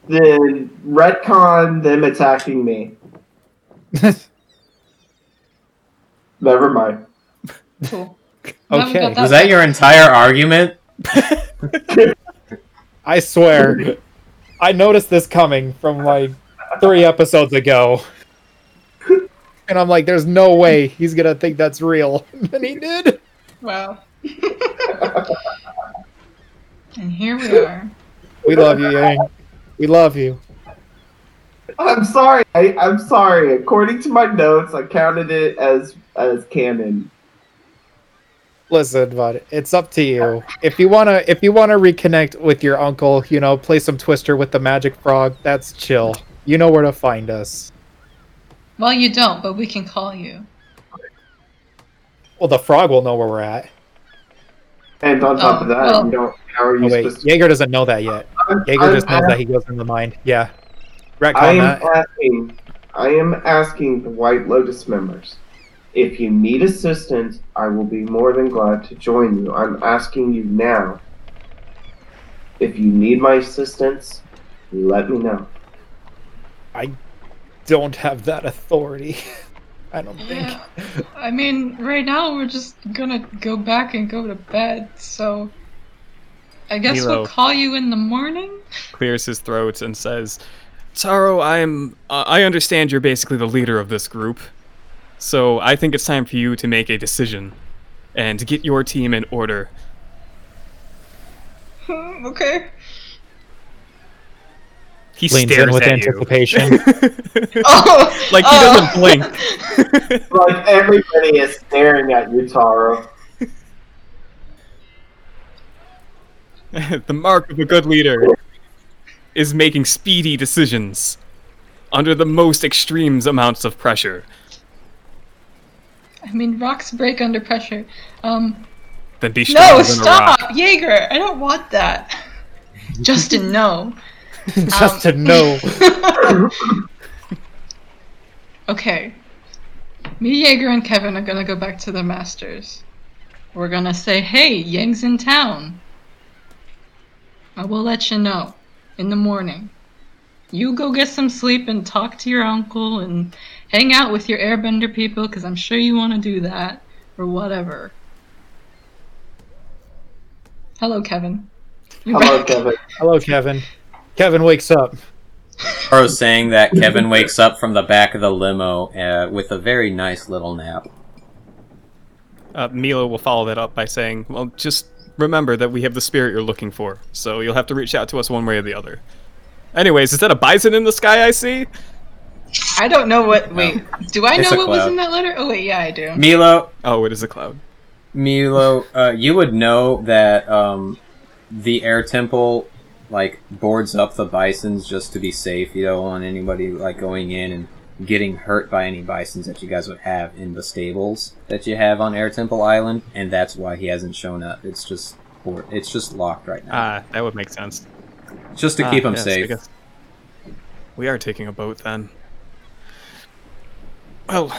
then retcon them attacking me. (laughs) Never mind. Cool. Okay. Was that your entire argument? (laughs) I swear. I noticed this coming from like three episodes ago. And I'm like, there's no way he's gonna think that's real. (laughs) And he did. Wow. and here we are. We love you, Yang. We love you. I'm sorry. I, I'm sorry. According to my notes, I counted it as as canon. Listen, bud, it's up to you. If you wanna if you wanna reconnect with your uncle, you know, play some Twister with the magic frog, that's chill. You know where to find us. Well, you don't, but we can call you. Well, the frog will know where we're at. And on top Oh, of that, oh, well- you don't. How are you Oh, wait, supposed to? Jaeger doesn't know that yet. Jaeger just knows that he goes in the mind. Yeah. Retcon I am that. asking. I am asking the White Lotus members. If you need assistance, I will be more than glad to join you. I'm asking you now. If you need my assistance, let me know. I don't have that authority. (laughs) I don't think. Yeah. I mean, right now we're just gonna go back and go to bed, so I guess Milo. we'll call you in the morning. Clears his throat and says, Taro, I'm. Uh, I understand you're basically the leader of this group. So I think it's time for you to make a decision and get your team in order. Hmm, okay. He Leans stares in with at you. anticipation. (laughs) Oh, like he oh. doesn't blink. (laughs) Like everybody is staring at you, Taro. (laughs) the mark of a good leader is making speedy decisions under the most extreme amounts of pressure. I mean, rocks break under pressure. Um, Then be no, stronger than a stop, rock. Jaeger! I don't want that. (laughs) Justin, no. Just to know. Okay. Me, Jaeger, and Kevin are gonna go back to the masters. We're gonna say, hey, Yang's in town. I will let you know in the morning. You go get some sleep and talk to your uncle and hang out with your airbender people because I'm sure you want to do that or whatever. Hello, Kevin. You Hello, back? Kevin. Hello, Kevin. Kevin wakes up. Taro saying that Kevin wakes up from the back of the limo uh, with a very nice little nap. Uh, Milo will follow that up by saying, "Well, just remember that we have the spirit you're looking for, so you'll have to reach out to us one way or the other." Anyways, is that a bison in the sky I see? I don't know what. Wait, do I It's know a what was cloud. in that letter? Oh wait, yeah, I do. Milo, Oh, it is a cloud. Milo, uh, you would know that um, the air temple like boards up the bisons just to be safe. You don't want anybody like going in and getting hurt by any bisons that you guys would have in the stables that you have on Air Temple Island, and that's why he hasn't shown up. It's just board- it's just locked right now, Ah, that would make sense. just to Ah, keep him yes, safe. We are taking a boat then. Well,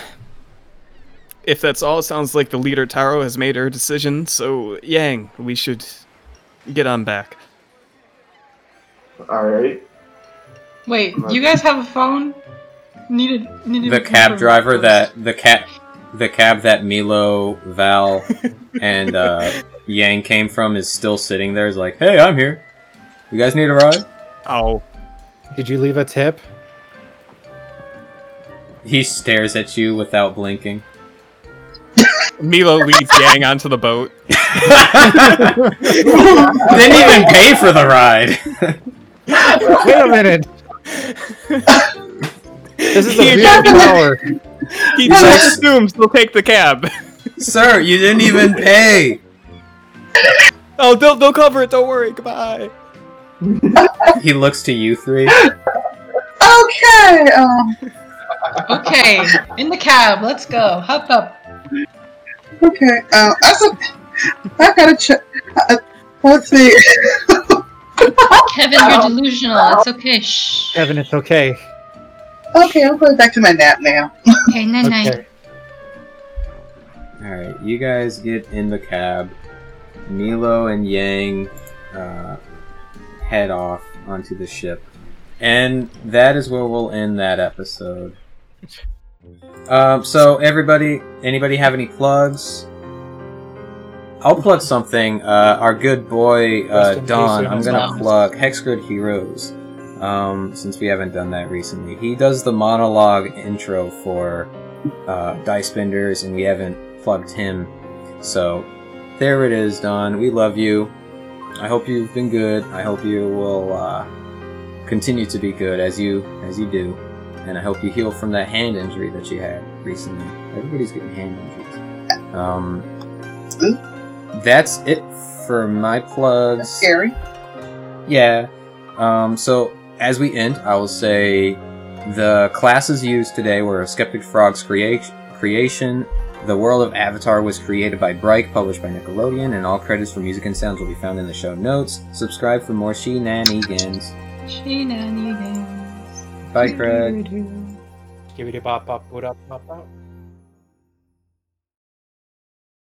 if that's all, it sounds like the leader Taro has made her decision. So Yang, we should get on back. All right. Wait, you guys have a phone? Needed. Needed. The cab driver that the cat the cab that Milo, Val, (laughs) and uh, Yang came from is still sitting there. Is like, hey, I'm here. You guys need a ride? Oh, Did you leave a tip? He stares at you without blinking. (laughs) Milo leads Yang onto the boat. (laughs) Didn't even pay for the ride. Wait a minute. This is a He- weird power. He just assumes they'll take the cab. Sir, you didn't even pay. Oh, they'll they'll cover it. Don't worry. Goodbye. He looks to you three. Okay. Um. Okay, in the cab. Let's go. Hop up. Okay. Um. I said, I gotta check. Uh, let's see. Kevin, you're delusional. It's okay. Shh. Kevin, it's okay. Okay, I'm going back to my nap now. Okay, night night. Okay. Alright, you guys get in the cab. Milo and Yang uh, head off onto the ship. And that is where we'll end that episode. Um, so, everybody, anybody have any plugs? I'll plug something. Uh, our good boy, uh, Rest in peace, Don, I'm gonna plug Hexgrid Heroes. Um, since we haven't done that recently. He does the monologue intro for uh, Dice Benders, and we haven't plugged him. So there it is, Don. We love you. I hope you've been good. I hope you will uh, continue to be good as you as you do, and I hope you heal from that hand injury that you had recently. Everybody's getting hand injuries. Um, that's it for my plugs. Scary. Yeah. Um, so as we end, I will say the classes used today were Skeptic Frog's crea- creation. The world of Avatar was created by Bryke, published by Nickelodeon, and all credits for music and sounds will be found in the show notes. Subscribe for more shenanigans. Shenanigans. Bye, Craig. Give it a bop, bop, boop, bop, bop.